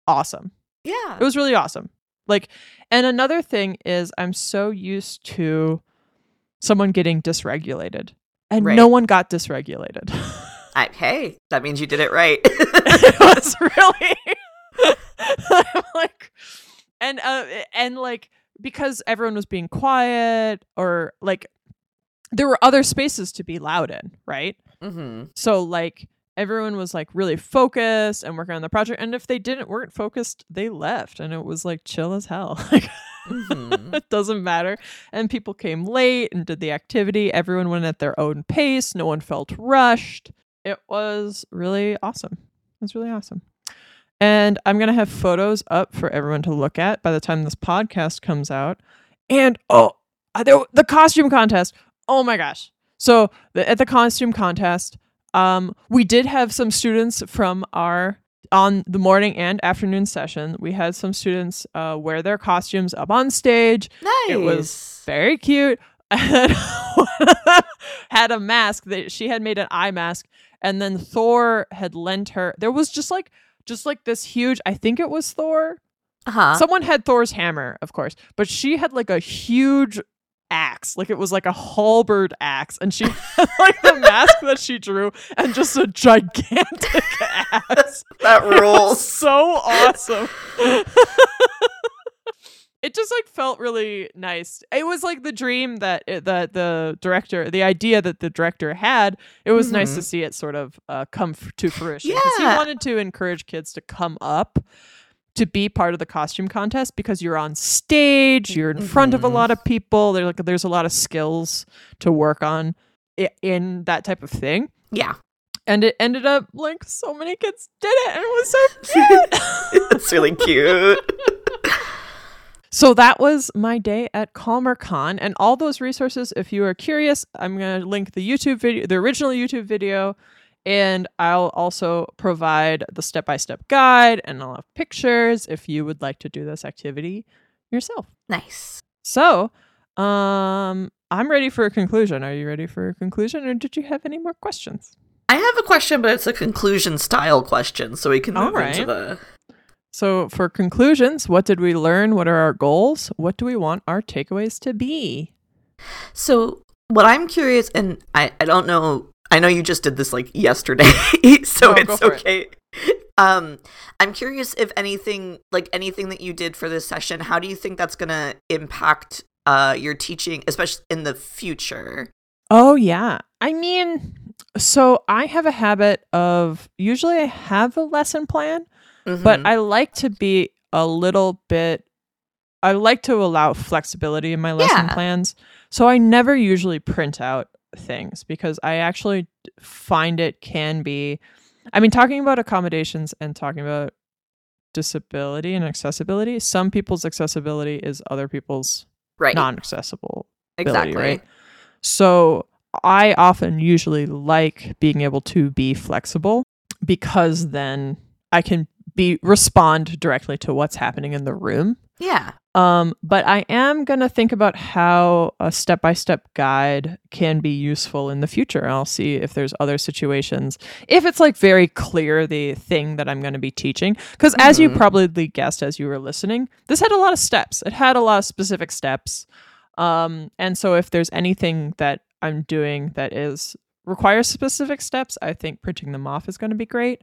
awesome. Yeah. It was really awesome. Like, and another thing is, I'm so used to someone getting dysregulated, and Right. no one got dysregulated. I, hey, that means you did it right. [LAUGHS] it was really [LAUGHS] like, and uh, and like because everyone was being quiet, or like there were other spaces to be loud in, right? Mm-hmm. So like everyone was like really focused and working on the project and if they didn't weren't focused they left and it was like chill as hell [LAUGHS] like hmm [LAUGHS] it doesn't matter. And people came late and did the activity. Everyone went at their own pace. No one felt rushed. It was really awesome. It was really awesome. And i'm going to have photos up for everyone to look at by the time this podcast comes out. And oh uh, the costume contest. Oh my gosh. So the, at the costume contest um, we did have some students from our on the morning and afternoon session. We had some students uh, wear their costumes up on stage. Nice. It was very cute. [LAUGHS] And one of them had a mask that she had made an eye mask, and then Thor had lent her. There was just like just like this huge. I think it was Thor. uh-huh. Someone had Thor's hammer, of course, but she had like a huge axe. Like it was like a halberd axe. And she [LAUGHS] had like the mask that she drew and just a gigantic [LAUGHS] axe. that [LAUGHS] rules. so awesome. it just like felt really nice. It was like the dream that it, that the director, the idea that the director had. It was nice to Mhm. see it sort of uh, come f- to fruition because he wanted to encourage kids to come up to be part of the costume contest because you're on stage, you're in front of a Mhm. lot of people. There's like there's a lot of skills to work on in that type of thing. Yeah. And it ended up like so many kids did it, and it was so [LAUGHS] cute. it's really cute. [LAUGHS] So that was my day at Calmer Con, and all those resources. If you are curious, I'm gonna link the YouTube video, the original YouTube video, and I'll also provide the step-by-step guide, and I'll have pictures if you would like to do this activity yourself. Nice. So, um, I'm ready for a conclusion. Are you ready for a conclusion, or did you have any more questions? I have a question, but it's a conclusion style question, so we can All move into right. the. So, for conclusions, what did we learn? What are our goals? What do we want our takeaways to be? So, what I'm curious, and I, I don't know, I know you just did this like yesterday, [LAUGHS] so No, it's for it. okay. Um, I'm curious if anything, like anything that you did for this session, how do you think that's gonna impact uh your teaching, especially in the future? Oh, yeah. I mean, so I have a habit of usually I have a lesson plan, but Mhm. I like to be a little bit, I like to allow flexibility in my lesson Yeah. plans. So I never usually print out things because I actually find it can be, I mean, talking about accommodations and talking about disability and accessibility, some people's accessibility is other people's right, non accessible exactly. right? So I often usually like being able to be flexible because then I can be respond directly to what's happening in the room. Yeah, Um, but I am gonna think about how a step by step guide can be useful in the future. I'll see if there's other situations. If it's like very clear the thing that I'm gonna be teaching. Because as you Mhm. probably guessed as you were listening, this had a lot of steps. It had a lot of specific steps. Um, and so if there's anything that I'm doing that is requires specific steps, I think printing them off is gonna be great.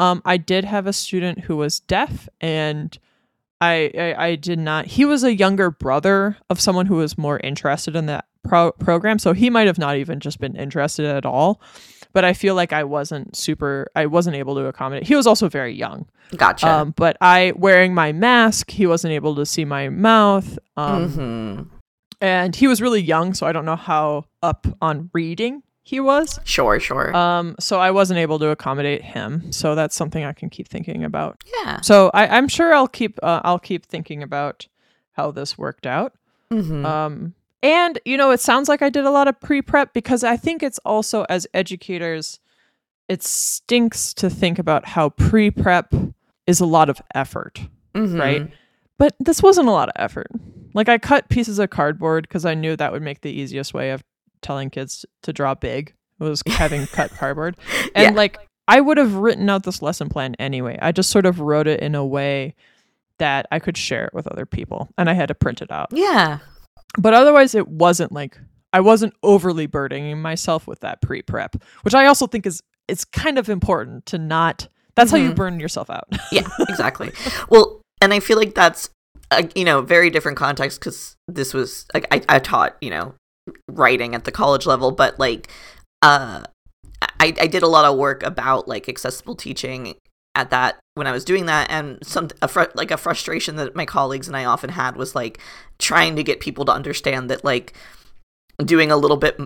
Um, I did have a student who was deaf and I, I I did not. He was a younger brother of someone who was more interested in that pro- program, so he might have not even just been interested at all. But I feel like I wasn't super. I wasn't able to accommodate. He was also very young. gotcha. Um, but I wearing my mask, he wasn't able to see my mouth. Um, Mhm. And he was really young, so I don't know how up on reading he was. Sure, sure. Um, so I wasn't able to accommodate him. So that's something I can keep thinking about. yeah. So I, I'm sure I'll keep uh, I'll keep thinking about how this worked out. Mhm. Um, and you know, it sounds like I did a lot of pre prep because I think it's also as educators, it stinks to think about how pre prep is a lot of effort, Mhm. right? But this wasn't a lot of effort. Like I cut pieces of cardboard because I knew that would make the easiest way of telling kids to draw big was [LAUGHS] having cut cardboard. [LAUGHS] And Yeah. like I would have written out this lesson plan anyway. I just sort of wrote it in a way that I could share it with other people and I had to print it out. Yeah. But otherwise it wasn't like I wasn't overly burdening myself with that pre-prep, which I also think is it's kind of important to not that's how you Mhm. burn yourself out. Yeah, [LAUGHS] exactly. well, and I feel like that's a, you know very different context because this was like I, I taught you know writing at the college level, but like uh, I I did a lot of work about like accessible teaching at that when I was doing that, and some a fr- like a frustration that my colleagues and I often had was like trying to get people to understand that like doing a little bit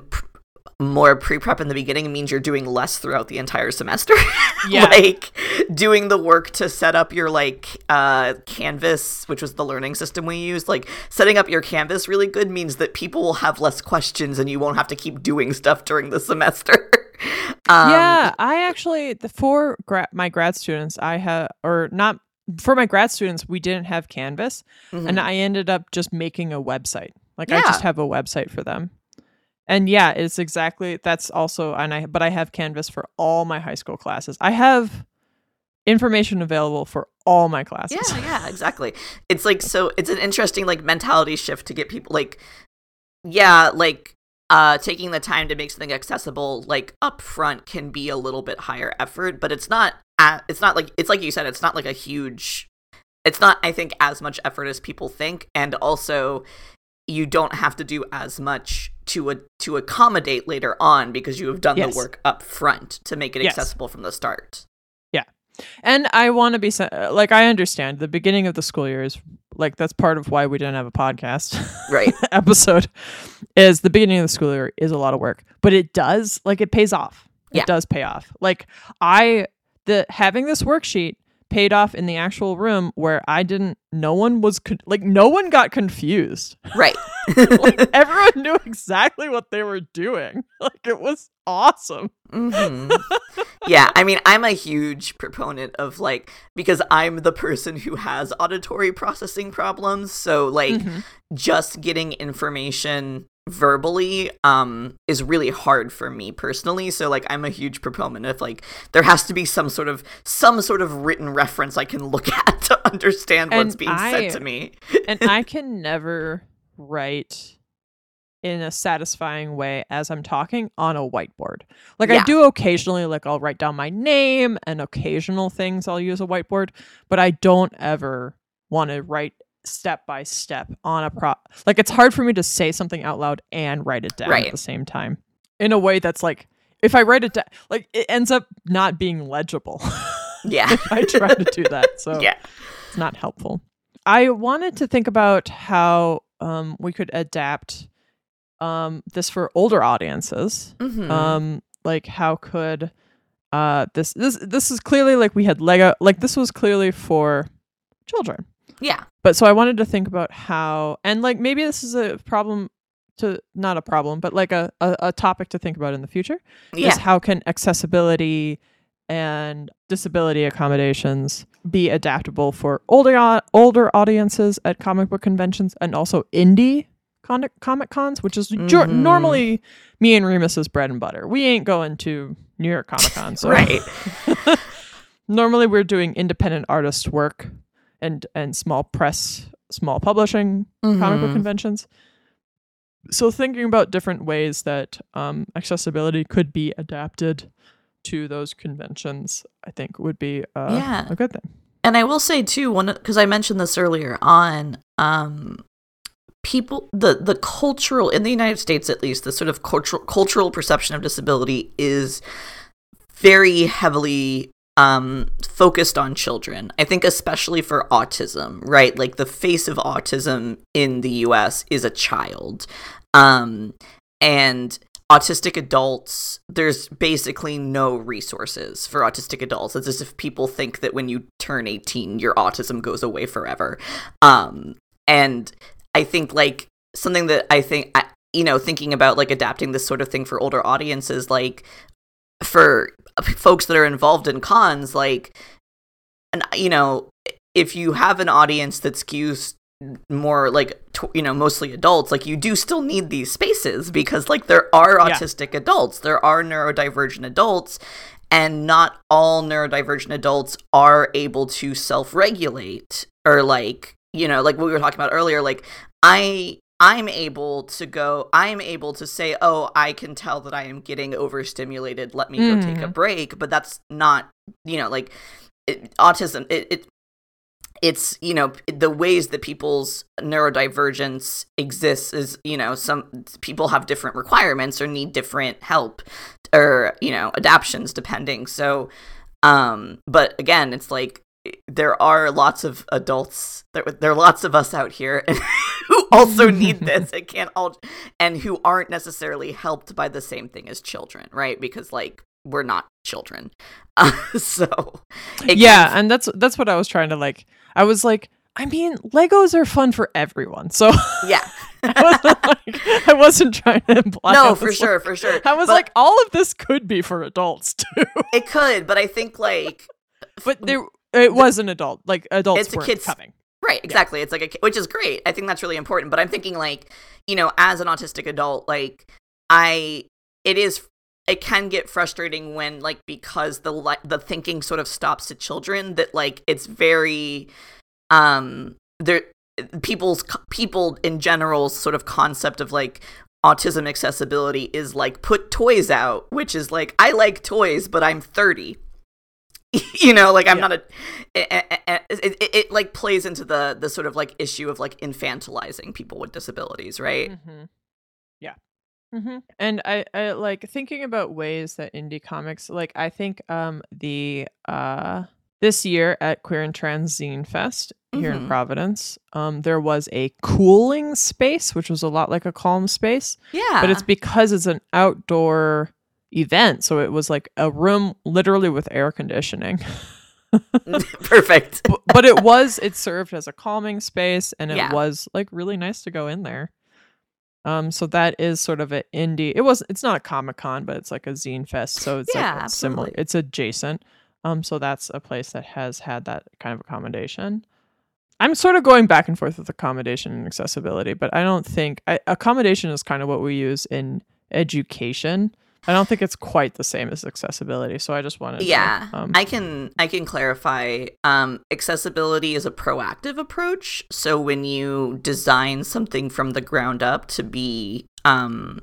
more pre-prep in the beginning means you're doing less throughout the entire semester. [LAUGHS] Yeah. like doing the work to set up your like uh canvas, which was the learning system we used, like setting up your canvas really good means that people will have less questions and you won't have to keep doing stuff during the [LAUGHS] semester. [LAUGHS] um, yeah, I actually the for gra- my grad students, I have or not for my grad students, we didn't have Canvas, mhm. and I ended up just making a website. Like I just have a website for them. And yeah, it's exactly that's also and I but I have Canvas for all my high school classes. I have information available for all my classes. Yeah, yeah, exactly. It's like so it's an interesting like mentality shift to get people like yeah, like uh taking the time to make something accessible like up front can be a little bit higher effort, but it's not a it's not like it's like you said it's not like a huge it's not I think as much effort as people think and also you don't have to do as much to a, to accommodate later on because you have done Yes. the work up front to make it Yes. accessible from the start. Yeah. And I want to be like I understand the beginning of the school year is like that's part of why we didn't have a podcast [LAUGHS] Right. episode is the beginning of the school year is a lot of work, but it does like it pays off. Yeah. It does pay off. Like I the having this worksheet paid off in the actual room where I didn't no one was con- like no one got confused. [LAUGHS] right. like [LAUGHS] everyone knew exactly what they were doing. [LAUGHS] Like it was awesome. hmm yeah, I mean, I'm a huge proponent of like because I'm the person who has auditory processing problems, so like Mhm. just getting information verbally um is really hard for me personally. So like i'm a huge proponent of like there has to be some sort of some sort of written reference i can look [LAUGHS] at to understand what's being I- said to me. and I can never write in a satisfying way as I'm talking on a whiteboard. Like I do occasionally, like I'll write down my name and occasional things I'll use a whiteboard, but I don't ever want to write step by step on a pro like it's hard for me to say something out loud and write it down Right. at the same time in a way that's like if I write it down like it ends up not being legible. [LAUGHS] yeah if I try to do that. So [LAUGHS] yeah it's not helpful. I wanted to think about how um, we could adapt um, this for older audiences. Mhm. Um, like how could uh, this this this is clearly like we had Lego like this was clearly for children. Yeah But so I wanted to think about how and like maybe this is a problem to not a problem, but like a, a, a topic to think about in the future yeah is how can accessibility and disability accommodations be adaptable for older older audiences at comic book conventions and also indie con- comic cons, which is Mhm. normally me and Remus's bread and butter. We ain't going to New York Comic Con, [LAUGHS] so right [LAUGHS] normally we're doing independent artist work and and small press, small publishing comic book Mhm. conventions. So thinking about different ways that um, accessibility could be adapted to those conventions, I think would be uh, Yeah. a good thing. And I will say too, one because I mentioned this earlier on, um, people the the cultural in the United States at least the sort of cultural cultural perception of disability is very heavily um focused on children. I think especially for autism, right? Like the face of autism in the US is a child. Um and autistic adults there's basically no resources for autistic adults it's as if people think that when you turn 18 your autism goes away forever um and i think like something that i think I, you know thinking about like adapting this sort of thing for older audiences like for folks that are involved in cons like and you know if you have an audience that skews more like you know mostly adults like you do still need these spaces because like there are Yeah. autistic adults there are neurodivergent adults and not all neurodivergent adults are able to self-regulate or like you know like what we were talking about earlier like i i'm able to go i'm able to say oh i can tell that i am getting overstimulated. Let me go take a Mhm. break. But that's not you know like it, autism it, it it's you know the ways that people's neurodivergence exists is you know some people have different requirements or need different help or you know adaptions depending. So um but again it's like there are lots of adults there, there are lots of us out here [LAUGHS] who also need this and can't all and who aren't necessarily helped by the same thing as children right because like we're not children uh, [LAUGHS] so yeah, and that's that's what I was trying to like. I was like, I mean, Legos are fun for everyone, so yeah [LAUGHS] I wasn't, like, I wasn't trying to imply. no for was sure for sure I was But like, all of this could be for adults too, it could but i think like but there it was an adult. Like adults It's a kid's- coming. Right, exactly. It's like a which is great. I think that's really important. But I'm thinking like, you know, as an autistic adult, like I, it is, it can get frustrating when like because the like the thinking sort of stops to children that like it's very, um, there people's people in general's sort of concept of like autism accessibility is like put toys out, which is like I like toys, but I'm 30. [LAUGHS] you know, like I'm Yeah. not a. It, it, it, it, it like plays into the the sort of like issue of like infantilizing people with disabilities, right? Mm-hmm. Yeah. Mm-hmm. And I, I like thinking about ways that indie comics, like I think um the uh this year at Queer and Trans Zine Fest here in Mhm. Providence, um there was a cooling space, which was a lot like a calm space, Yeah, but it's because it's an outdoor event, so it was like a room literally with air conditioning. [LAUGHS] perfect. [LAUGHS] but, but it was it served as a calming space and it Yeah. was like really nice to go in there um so that is sort of an indie it was it's not a comic-con but it's like a zine fest so it's Yeah, like similar it's adjacent um so that's a place that has had that kind of accommodation i'm sort of going back and forth with accommodation and accessibility but i don't think I, accommodation is kind of what we use in education i don't think it's quite the same as accessibility so i just wanted Yeah, to, um, I can I can clarify. Um, accessibility is a proactive approach. So when you design something from the ground up to be um,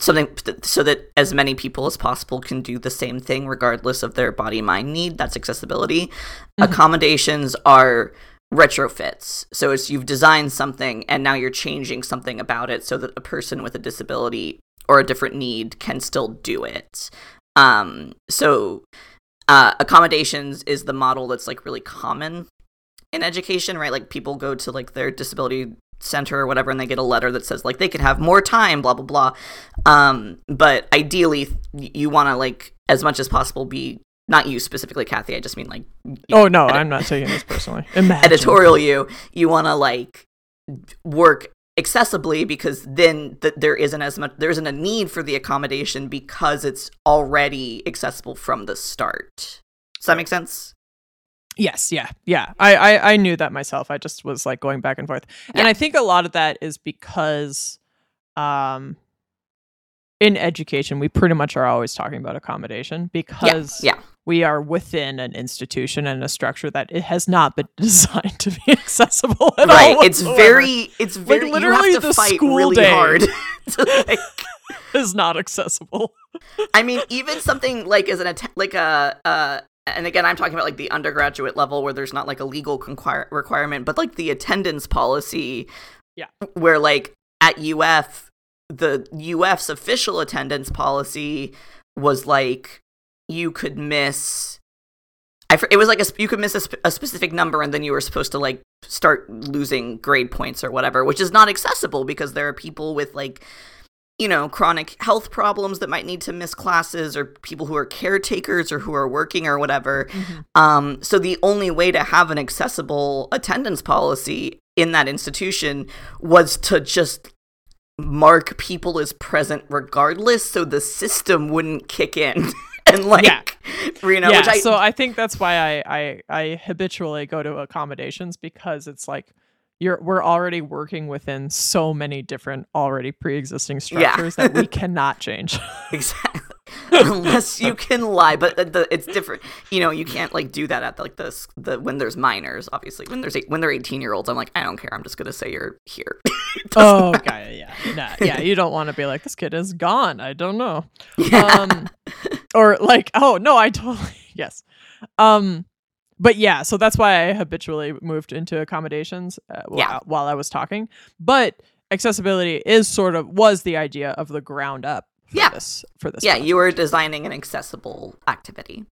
something th- so that as many people as possible can do the same thing regardless of their body mind need, that's accessibility. Mhm. Accommodations are retrofits. So it's you've designed something and now you're changing something about it so that a person with a disability or a different need can still do it. Um, so uh, accommodations is the model that's like really common in education, right? Like people go to like their disability center or whatever and they get a letter that says like they could have more time, blah blah blah. Um, but ideally, you want to like as much as possible be not you specifically, Cathy. I just mean like oh no edit- i'm not taking this personally Imagine. editorial you. You want to like work accessibly because then th- there isn't as much there isn't a need for the accommodation because it's already accessible from the start. Does that make sense? Yes, yeah, yeah. I, I I knew that myself. I just was like going back and forth, and Yeah. I think a lot of that is because, um, in education, we pretty much are always talking about accommodation because yeah. We are within an institution and a structure that it has not been [LAUGHS] designed to be [LAUGHS] accessible at right all. it's very it's very literally you have the fight school really day. hard [LAUGHS] to, like, is not accessible. i mean even something like as an like a uh and again i'm talking about like the undergraduate level where there's not like a legal conquire- requirement but like the attendance policy Yeah. where like at uf the uf's official attendance policy was like you could miss it was like a, sp- you could miss a, sp- a specific number and then you were supposed to like start losing grade points or whatever which is not accessible because there are people with like you know chronic health problems that might need to miss classes or people who are caretakers or who are working or whatever. Um, so the only way to have an accessible attendance policy in that institution was to just mark people as present regardless so the system wouldn't kick in [LAUGHS] [LAUGHS] and like Yeah. know yeah, which I, so I think that's why I, I I habitually go to accommodations because it's like you're we're already working within so many different already pre-existing [LAUGHS] Yeah. structures that we cannot change. [LAUGHS] exactly unless you can lie. But the, the, it's different. You know, you can't like do that at like this the when there's minors. Obviously, when there's eight, when they're 18 year olds, I'm like, I don't care. I'm just gonna say you're here. oh, okay, yeah, nah, yeah. You don't want to be like this kid is gone. I don't know. Yeah. Um, or like, oh no, I totally [LAUGHS] yes. Um, but yeah, so that's why I habitually moved into accommodations uh, while, Yeah. while I was talking. But accessibility is sort of was the idea of the ground up for Yeah. this for this yeah, project. you were designing an accessible activity.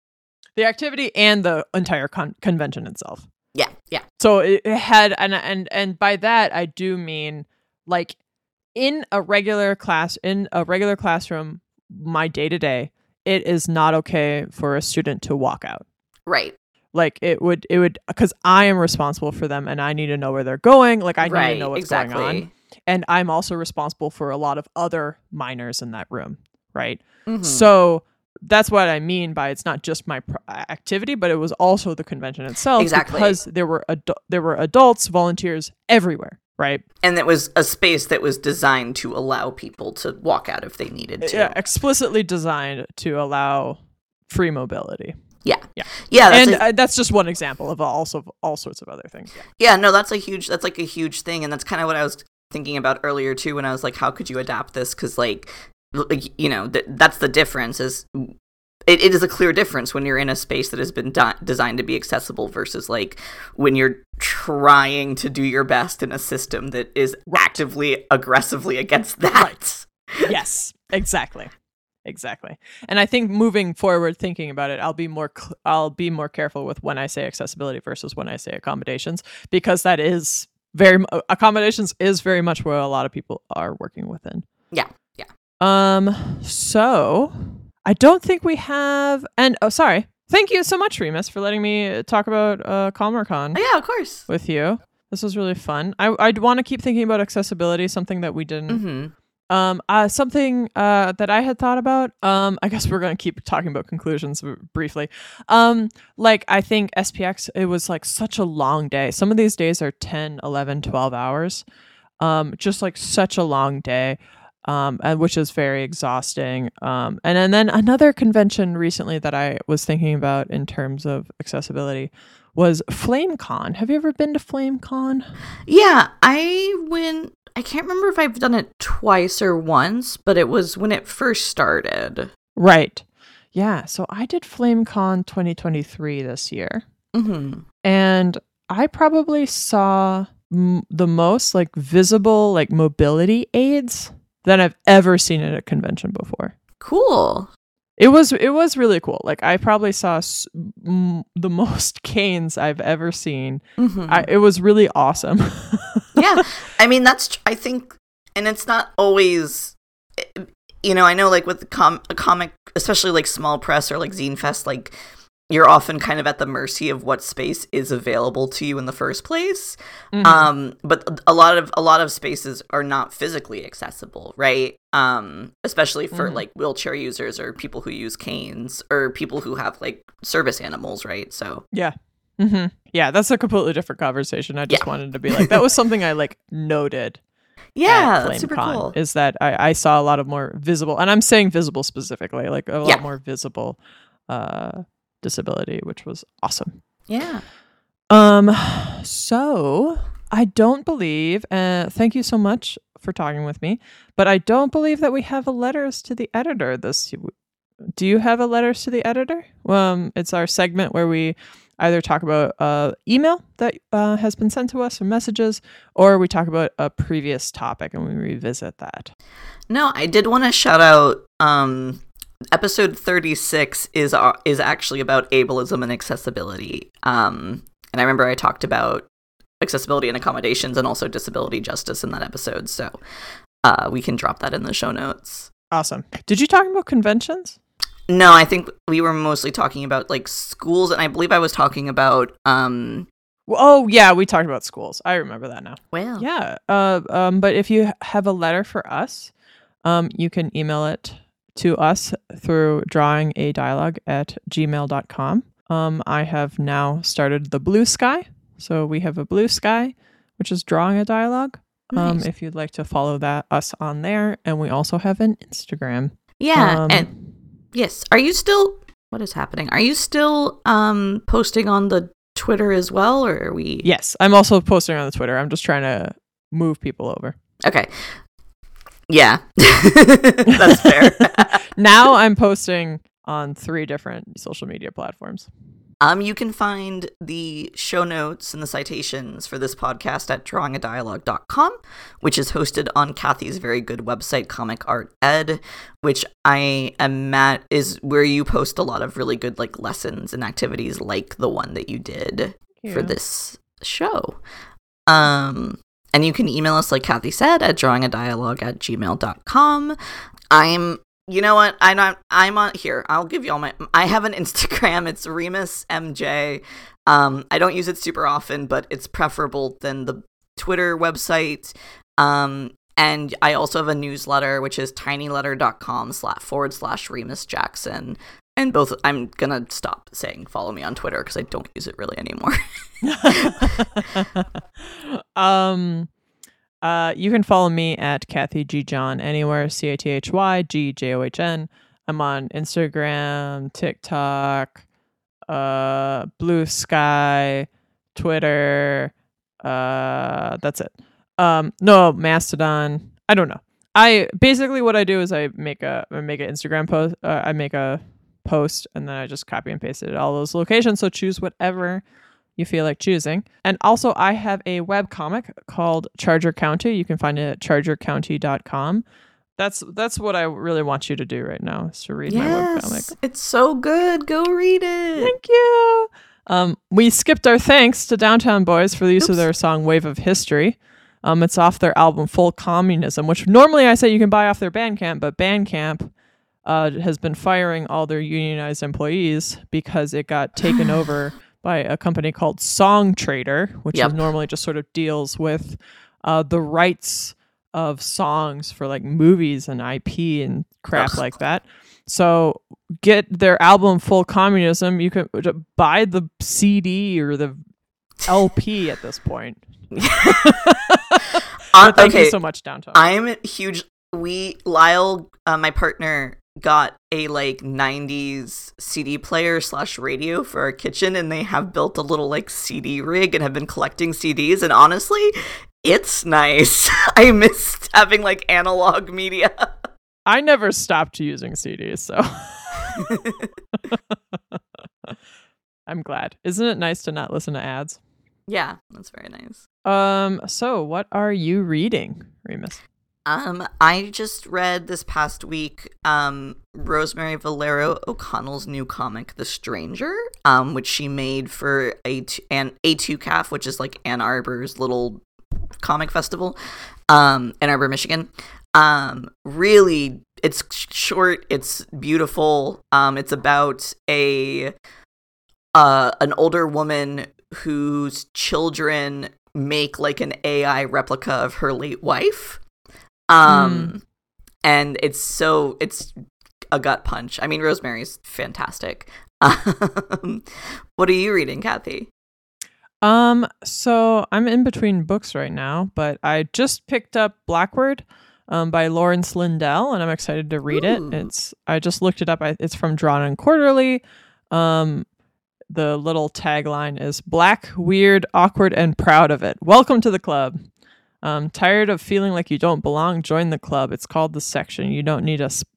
the activity and the entire con- convention itself. Yeah, yeah, So it, it had and and and by that I do mean like in a regular class in a regular classroom my day to day it is not okay for a student to walk out. right, Like it would it would cuz I am responsible for them and I need to know where they're going. Like I right, need to know what's exactly. going on. And I'm also responsible for a lot of other minors in that room, right? Mhm. So that's what I mean by it's not just my pr- activity, but it was also the convention itself Exactly. because there were adu- there were adults, volunteers everywhere, right? and it was a space that was designed to allow people to walk out if they needed to. Yeah, explicitly designed to allow free mobility, yeah, Yeah. yeah. That's and a- uh, that's just one example of also all sorts of other things. Yeah, no, that's a huge that's like a huge thing and that's kind of what I was thinking about earlier too when I was like how could you adapt this cuz like like you know th- that's the difference is it, it is a clear difference when you're in a space that has been di- designed to be accessible versus like when you're trying to do your best in a system that is actively aggressively against that. yes, exactly. Exactly. And I think moving forward thinking about it, I'll be more cl- I'll be more careful with when I say accessibility versus when I say accommodations because that is very accommodations is very much where a lot of people are working within. Yeah, yeah. Um so I don't think we have and oh sorry. Thank you so much Remus for letting me talk about uh Calmer Con Oh, yeah, of course. with you. This was really fun. I I'd want to keep thinking about accessibility, something that we didn't Mhm. um, uh, something uh, that I had thought about. Um, I guess we're gonna keep talking about conclusions b- briefly. Um, like I think SPX, it was like such a long day. Some of these days are 10, 11, 12 hours. Um, just like such a long day. Um, and which is very exhausting. Um, and, and then another convention recently that I was thinking about in terms of accessibility was FlameCon. Have you ever been to FlameCon? Yeah, I went. I can't remember if I've done it twice or once, but it was when it first started. Right. Yeah. So I did FlameCon 2023 this year, hmm and I probably saw m- the most like visible like mobility aids that I've ever seen at a convention before. Cool. It was it was really cool. Like I probably saw s- m- the [LAUGHS] most canes I've ever seen. hmm I, it was really awesome. [LAUGHS] yeah, I mean that's. tr- I think, and it's not always. You know, I know like with com- a comic, especially like small press or like Zine Fest, like you're often kind of at the mercy of what space is available to you in the first place. Mhm. um but a lot of a lot of spaces are not physically accessible right um especially for Mhm. like wheelchair users or people who use canes or people who have like service animals right so Yeah. hmm Yeah, that's a completely different conversation. I just Yeah. wanted to be like that was something I like noted. [LAUGHS] yeah that's super FlameCon, cool Is that I, I saw a lot of more visible, and I'm saying visible specifically, like a lot Yeah. more visible uh, disability, which was awesome. yeah Um, so I don't believe. Uh, thank you so much for talking with me, but I don't believe that we have a letters to the editor this. Do you have a letters to the editor? Um, it's our segment where we either talk about uh email that uh, has been sent to us or messages, or we talk about a previous topic and we revisit that. no i did want to shout out um episode 36 is uh, is actually about ableism and accessibility um and i remember i talked about accessibility and accommodations and also disability justice in that episode so uh we can drop that in the show notes Awesome. Did you talk about conventions? No, I think we were mostly talking about like schools, and I believe I was talking about um. Oh yeah, we talked about schools. I remember that now. Well, Yeah. Uh, um, but if you have a letter for us, um, you can email it to us through drawing a dialogue at gmail.com. Um, I have now started the Bluesky. So we have a Bluesky, which is drawing a dialogue. Um, Nice. if you'd like to follow that us on there. And we also have an Instagram. yeah, Um, and Yes. Are you still what is happening? Are you still um posting on the Twitter as well or are we Yes, I'm also posting on the Twitter. I'm just trying to move people over. Okay. Yeah. [LAUGHS] That's fair. [LAUGHS] now I'm posting on three different social media platforms. Um, you can find the show notes and the citations for this podcast at drawingadialogue.com, which is hosted on Cathy's very good website, Comic Art Ed, which I am at is where you post a lot of really good like lessons and activities like the one that you did Yeah. for this show. Um, and you can email us, like Cathy said, at drawingadialogue at gmail.com. I'm you know what? I'm not I'm on here. I'll give you all my I have an Instagram. It's Remus MJ. Um, I don't use it super often, but it's preferable than the Twitter website. Um, and I also have a newsletter, which is tinyletter.com slash forward slash Remus Jackson. And both, I'm gonna stop saying follow me on Twitter because I don't use it really anymore. [LAUGHS] [LAUGHS] um, uh, you can follow me at Cathy G John anywhere. C A T H Y G J O H N. I'm on Instagram, TikTok, uh, Bluesky, Twitter. Uh, that's it. Um, no Mastodon. I don't know. I basically what I do is I make a I make an Instagram post. Uh, I make a post and then I just copy and paste it at all those locations. So choose whatever you feel like choosing. And also, I have a web comic called Charger County. You can find it at chargercounty.com. That's that's what I really want you to do right now is to read my web comic. it's so good. Go read it. Thank you. Um, we skipped our thanks to Downtown Boys for the use of their song "Wave of History." Um, it's off their album "Full Communism," which normally I say you can buy off their Bandcamp, but Bandcamp uh, has been firing all their unionized employees because it got taken [SIGHS] over by a company called Songtradr, which Yep. is normally just sort of deals with uh, the rights of songs for like movies and IP and crap Ugh. like that. So get their album Full Communism. You can uh, buy the CD or the LP at this point. [LAUGHS] Uh, thank okay, you so much, Downtown. I'm huge. We Lyle, uh, my partner, got a like '90s CD player slash radio for our kitchen, and they have built a little like CD rig and have been collecting CDs. And honestly, it's nice. [LAUGHS] I missed having like analog media. [LAUGHS] I never stopped using CDs, so [LAUGHS] I'm glad. Isn't it nice to not listen to ads? yeah, that's very nice. Um, so what are you reading, Remus? Um, I just read this past week um Rosemary Valero O'Connell's new comic, The Stranger, um, which she made for a t- an A2CAF, which is like Ann Arbor's little comic festival, um, Ann Arbor, Michigan. Um, really, it's short, it's beautiful. Um, it's about a uh an older woman whose children make like an AI replica of her late wife. Um and it's so it's a gut punch. I mean Rosemary's fantastic. [LAUGHS] Um, what are you reading, Cathy? Um, so I'm in between books right now, but I just picked up Blackward um, by Lawrence Lindell, and I'm excited to read Ooh. it. It's I just looked it up. I, it's from Drawn and Quarterly. Um, the little tagline is "Black, weird, awkward, and proud of it. Welcome to the club." Um, tired of feeling like you don't belong? Join the club. It's called the section. You don't need a. Sp-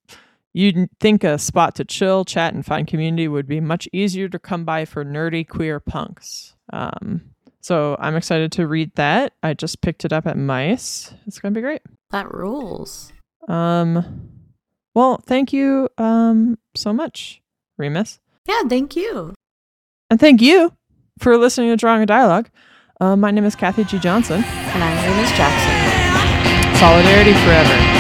You'd think a spot to chill, chat, and find community would be much easier to come by for nerdy queer punks. Um, so I'm excited to read that. I just picked it up at Mice. It's gonna be great. That rules. Um, well, thank you um so much, Remus, Yeah, thank you. and thank you for listening to Drawing a Dialogue. Uh, my name is Cathy G. Johnson. And my name is Jackson. Solidarity forever.